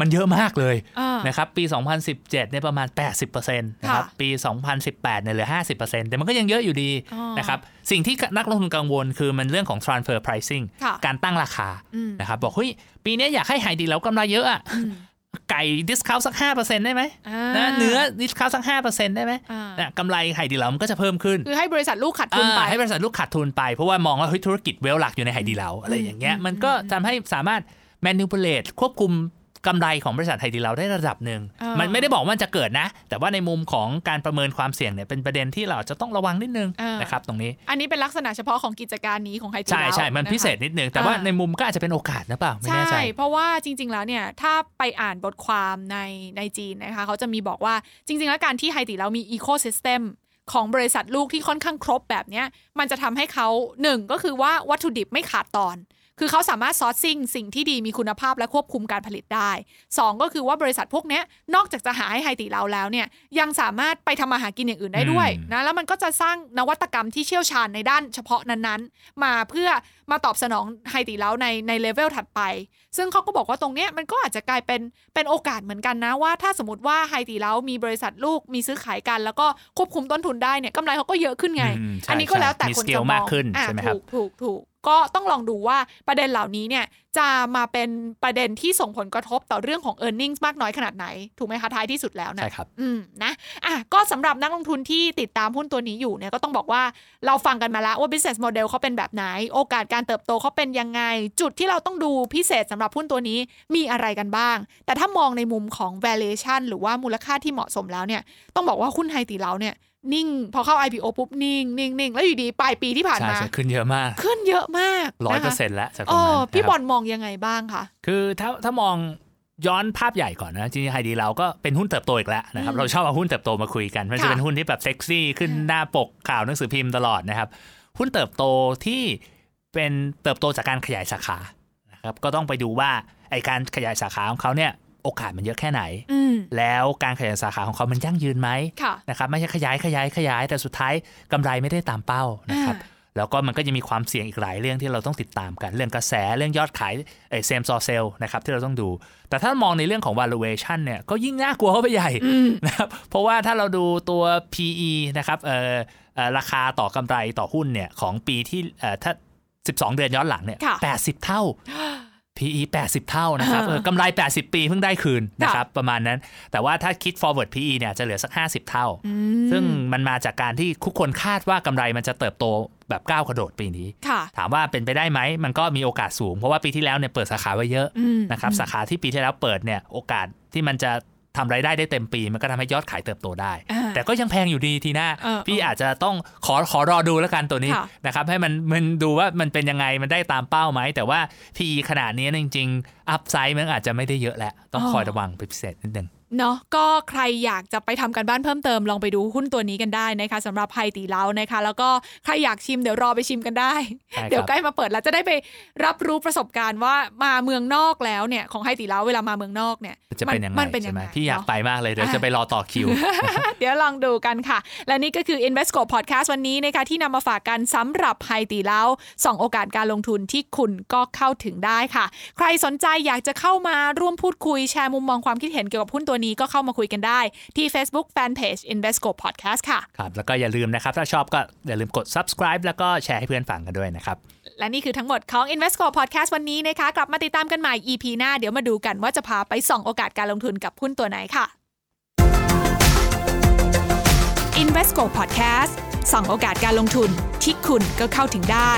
Speaker 2: มันเยอะมากเลย
Speaker 1: อ่า
Speaker 2: นะครับปี 2017เนี่ยประมาณ 80%นะครับ
Speaker 1: ค่ะ
Speaker 2: ปี 2018เนี่ยเหลือ 50%แต่มันก็ยังเยอะอยู่ดี
Speaker 1: อ๋อ
Speaker 2: นะครับสิ่งที่นักลงทุนกังวลคือมันเรื่องของ transfer pricing
Speaker 1: ค่ะ
Speaker 2: การตั้งราคา
Speaker 1: อืม
Speaker 2: นะครับบอกเฮ้ยปีนี้อยากให้ไฮดีเหลากำไรเยอะอะ
Speaker 1: อืม
Speaker 2: ไก่ discount สัก 5%ได้ไหม
Speaker 1: อ่า
Speaker 2: นะเนื้อ discount สัก 5%ได้ไหม
Speaker 1: อ่า
Speaker 2: นะกำไรไฮดีเหลามันก็จะเพิ่มขึ้น
Speaker 1: คือให้บริษัทลูกขาดทุนไป
Speaker 2: อ่าให้บริษัทลูกขาดทุนไป เพราะว่ามองว่าเฮ้ยธุรกิจ value หลักอยู่ในไฮดีเหลาอะไรอย่างเงี้ย
Speaker 1: อืม
Speaker 2: มันก็ทำให้สามารถ manipulate ควบคุม กำไรของบริษัทไฮดีเหลาได้ระดับหนึ่ง
Speaker 1: อ่ามั
Speaker 2: มันไม่ได้บอกว่ามันจะเกิดนะ แต่ว่าในมุมของการประเมินความเสี่ยงเนี่ยเป็นประเด็นที่เราจะต้องระวังนิดนึง
Speaker 1: อ่าน
Speaker 2: นะครับตรงนี้
Speaker 1: อันนี้เป็นลักษณะเฉพาะของกิจการนี้ของไฮจี
Speaker 2: ใช่
Speaker 1: แล้ว
Speaker 2: ใช่มันะ
Speaker 1: คะ
Speaker 2: พิเศษนิดนึง แต่ว่า
Speaker 1: อ่า
Speaker 2: ในมุมก็อาจจะเป็นโอกาสนะเปล่าไม่
Speaker 1: ใช่
Speaker 2: แน่ใจ
Speaker 1: เพราะว่าจริง ๆ แล้วเนี่ยถ้าไปอ่านบทความในในจีนนะคะเขาจะมีบอกว่าจริง ๆ แล้วการที่ไฮติเรามีอีโค y ิสเต็มของบริษัทลูกที่ค่อนข้างครบแบบเนี้ยมันจะทำให้เขาหนึ่งก็คือว่าวัตถุดิบไม่ขาดตอน คือเขาสามารถ sourcing สิ่งที่ดีมีคุณภาพและควบคุมการผลิตได้สองก็คือว่าบริษัทพวกเนี้ยนอกจากจะหาให้ไฮดีเหลาแล้วเนี่ยยังสามารถไปทำมาหากินอย่างอื่นได้ด้วย
Speaker 2: อืม
Speaker 1: นะแล้วมันก็จะสร้างนวัตกรรมที่เชี่ยวชาญในด้านเฉพาะนั้นๆ มาเพื่อมาตอบสนองไฮดีเหลาในในเลเวลถัดไป ซึ่งเขาก็บอกว่าตรงเนี้ยมันก็อาจจะกลายเป็นเป็นโอกาสเหมือนกันนะว่าถ้าสมมติว่าไฮดีเหลามีบริษัทลูกมีซื้อขายกัน แล้วก็ควบคุมต้นทุนได้เนี่ยกำไรเขาก็เยอะขึ้นไง
Speaker 2: อืมใช่
Speaker 1: อันนี้ก็แล้วแต่
Speaker 2: มี
Speaker 1: คน
Speaker 2: scale
Speaker 1: จะมอง
Speaker 2: มากขึ้น
Speaker 1: อะ
Speaker 2: ใช่ไหมครับ
Speaker 1: ถูกถูกถูก ก็ต้องลองดูว่าประเด็นเหล่านี้เนี่ยจะมาเป็นประเด็นที่ส่งผลกระทบต่อเรื่องของ e a r n i n g มากน้อยขนาดไหน ถูกไหมคะท้ายที่สุดแล้วนะ
Speaker 2: ใช่ครับ
Speaker 1: อืมนะอะก็สำหรับนักลงทุนที่ติดตามหุ้นตัวนี้อยู่เนี่ยก็ต้องบอกว่าเราฟังกันมาแล้วว่า business model เขาเป็นแบบไหน โอกาสการเติบโตเขาเป็นยังไง จุดที่เราต้องดูพิเศษสำหรับหุ้นตัวนี้มีอะไรกันบ้าง แต่ถ้ามองในมุมของ valuation หรือว่ามูลค่าที่เหมาะสมแล้วเนี่ยต้องบอกว่าหุ้นไฮตีเราเนี่ย นิ่ง พอเข้า IPO ปุ๊บนิ่งนิ่งนิ่งแล้วอยู่ดีปลายปีที่ผ่าน
Speaker 2: ใช่
Speaker 1: มา
Speaker 2: ใช่ขึ้นเยอะมาก
Speaker 1: ขึ้นเยอะมาก
Speaker 2: ร้อย
Speaker 1: นะ
Speaker 2: เปอร์
Speaker 1: คะ
Speaker 2: เซ็นต์แล้วจากตร
Speaker 1: เอง
Speaker 2: นั้น
Speaker 1: อ
Speaker 2: นะครับ
Speaker 1: พี่บอลมองยังไงบ้างคะ
Speaker 2: คือถ้าถ้ามองย้อนภาพใหญ่ก่อนนะจริงๆไฮดีเราก็เป็นหุ้นเติบโตอีกแล้วนะครับ
Speaker 1: อืม
Speaker 2: เราชอบเอาหุ้นเติบโตมาคุยกัน มันจะ
Speaker 1: ค่ะ
Speaker 2: เป็นหุ้นที่แบบเซ็กซี่ขึ้น
Speaker 1: อืม
Speaker 2: หน้าปกข่าวหนังสือพิมพ์ตลอดนะครับ หุ้นเติบโตที่เป็นเติบโตจากการขยายสาขานะครับก็ต้องไปดูว่าไอการขยายสาขาของเขาเนี่ย โอกาสมันเยอะแค่ไหน
Speaker 1: อืม
Speaker 2: แล้วการขยายสาขาของเขามันยั่งยืนไหม
Speaker 1: ค่ะ
Speaker 2: นะครับไม่ใช่ขยายขยายขยาย แต่สุดท้ายกำไรไม่ได้ตามเป้านะครับ
Speaker 1: อ่า
Speaker 2: แล้วก็มันก็จะมีความเสี่ยงอีกหลายเรื่องที่เราต้องติดตามกัน เรื่องกระแสเรื่องยอดขายเอเซมซอเซลนะครับที่เราต้องดู แต่ถ้ามองในเรื่องของ valuation เนี่ยก็ยิ่งน่ากลัวเข้าไปใหญ่
Speaker 1: อืม
Speaker 2: นะครับเพราะว่าถ้าเราดูตัว PE นะครับเอ่อเอ่อราคาต่อกำไรต่อหุ้นเนี่ยของปีที่เอ่อถ้า 12 เดือนย้อนหลังเนี่ย
Speaker 1: ค่ะ
Speaker 2: 80 เท่า PE 80 เท่านะครับ
Speaker 1: อ่า
Speaker 2: เออกำไร 80 ปีเพิ่งได้คืนนะครับประมาณนั้น แต่ว่าถ้าคิด forward PE เนี่ยจะเหลือสัก 50 เท่า
Speaker 1: อืม
Speaker 2: ซึ่งมันมาจากการที่ทุกคนคาดว่ากำไรมันจะเติบโตแบบก้าวกระโดดปีนี้
Speaker 1: ค่ะ
Speaker 2: ถามว่าเป็นไปได้ไหม มันก็มีโอกาสสูง เพราะว่าปีที่แล้วเนี่ยเปิดสาขาไว้เยอะ
Speaker 1: อืม
Speaker 2: นะครับสาขาที่ปีที่แล้วเปิดเนี่ยโอกาสที่มันจะ ทำรายได้ได้เต็มปี มันก็ทำให้ยอดขายเติบโตได้
Speaker 1: อ่า
Speaker 2: แต่ก็ยังแพงอยู่ดีทีหน้า
Speaker 1: เออ
Speaker 2: พี่อาจจะต้องขอขอรอดูแล้วกันตัวนี้
Speaker 1: ค่ะ
Speaker 2: นะครับให้มันมันดูว่ามันเป็นยังไงมันได้ตามเป้าไหม แต่ว่า PE ขนาดนี้จริงๆอัพไซด์มันอาจจะไม่ได้เยอะแหละต้องคอยระวังเป็นพิเศษนิดนึง
Speaker 1: เนาะก็ใครอยากจะไปทำกันบ้านเพิ่มเติมลองไปดูหุ้นตัวนี้กันได้นะคะสำหรับไฮตีเล้านะคะ แล้วก็ใครอยากชิมเดี๋ยวรอไปชิมกันได้
Speaker 2: ใช่ครับ
Speaker 1: เดี๋ยวใกล้มาเปิดแล้วจะได้ไปรับรู้ประสบการณ์ว่ามาเมืองนอกแล้วเนี่ยของไฮตีเล้าเวลามาเมืองนอกเนี่ย
Speaker 2: จะเป็นยังไง
Speaker 1: มันเป็นยั
Speaker 2: ใช่
Speaker 1: ง
Speaker 2: ไหม
Speaker 1: ไง
Speaker 2: พี่อยาก
Speaker 1: เนะ
Speaker 2: ไปมากเลยเดี๋ยวจะไปรอต่อคิว
Speaker 1: เดี๋ยวลองดูกันค่ะ และนี่ก็คือ Investco Podcast วันนี้นะคะที่นำมาฝากกันสำหรับไฮตีเล้าสองโอกาสการลงทุนที่คุณก็เข้าถึงได้ค่ะ ใครสนใจอยากจะเข้ามาร่วมพูดคุยแชร์มุมมองความคิดเห็นเกี่ยวกับหุ้นตัวนี้ก็เข้ามาคุยกันได้ที่ Facebook Fanpage Investco Podcast ค่ะ
Speaker 2: ครับ แล้วก็อย่าลืมนะครับ ถ้าชอบก็อย่าลืมกด subscribe แล้วก็แชร์ให้เพื่อนฟังกันด้วยนะครับ
Speaker 1: และนี่คือทั้งหมดของ Investco Podcast วันนี้นะคะ กลับมาติดตามกันใหม่ EP หน้า เดี๋ยวมาดูกันว่าจะพาไปส่องโอกาสการลงทุนกับหุ้นตัวไหนค่ะ Investco Podcast ส่องโอกาสการลงทุนที่คุณก็เข้าถึงได้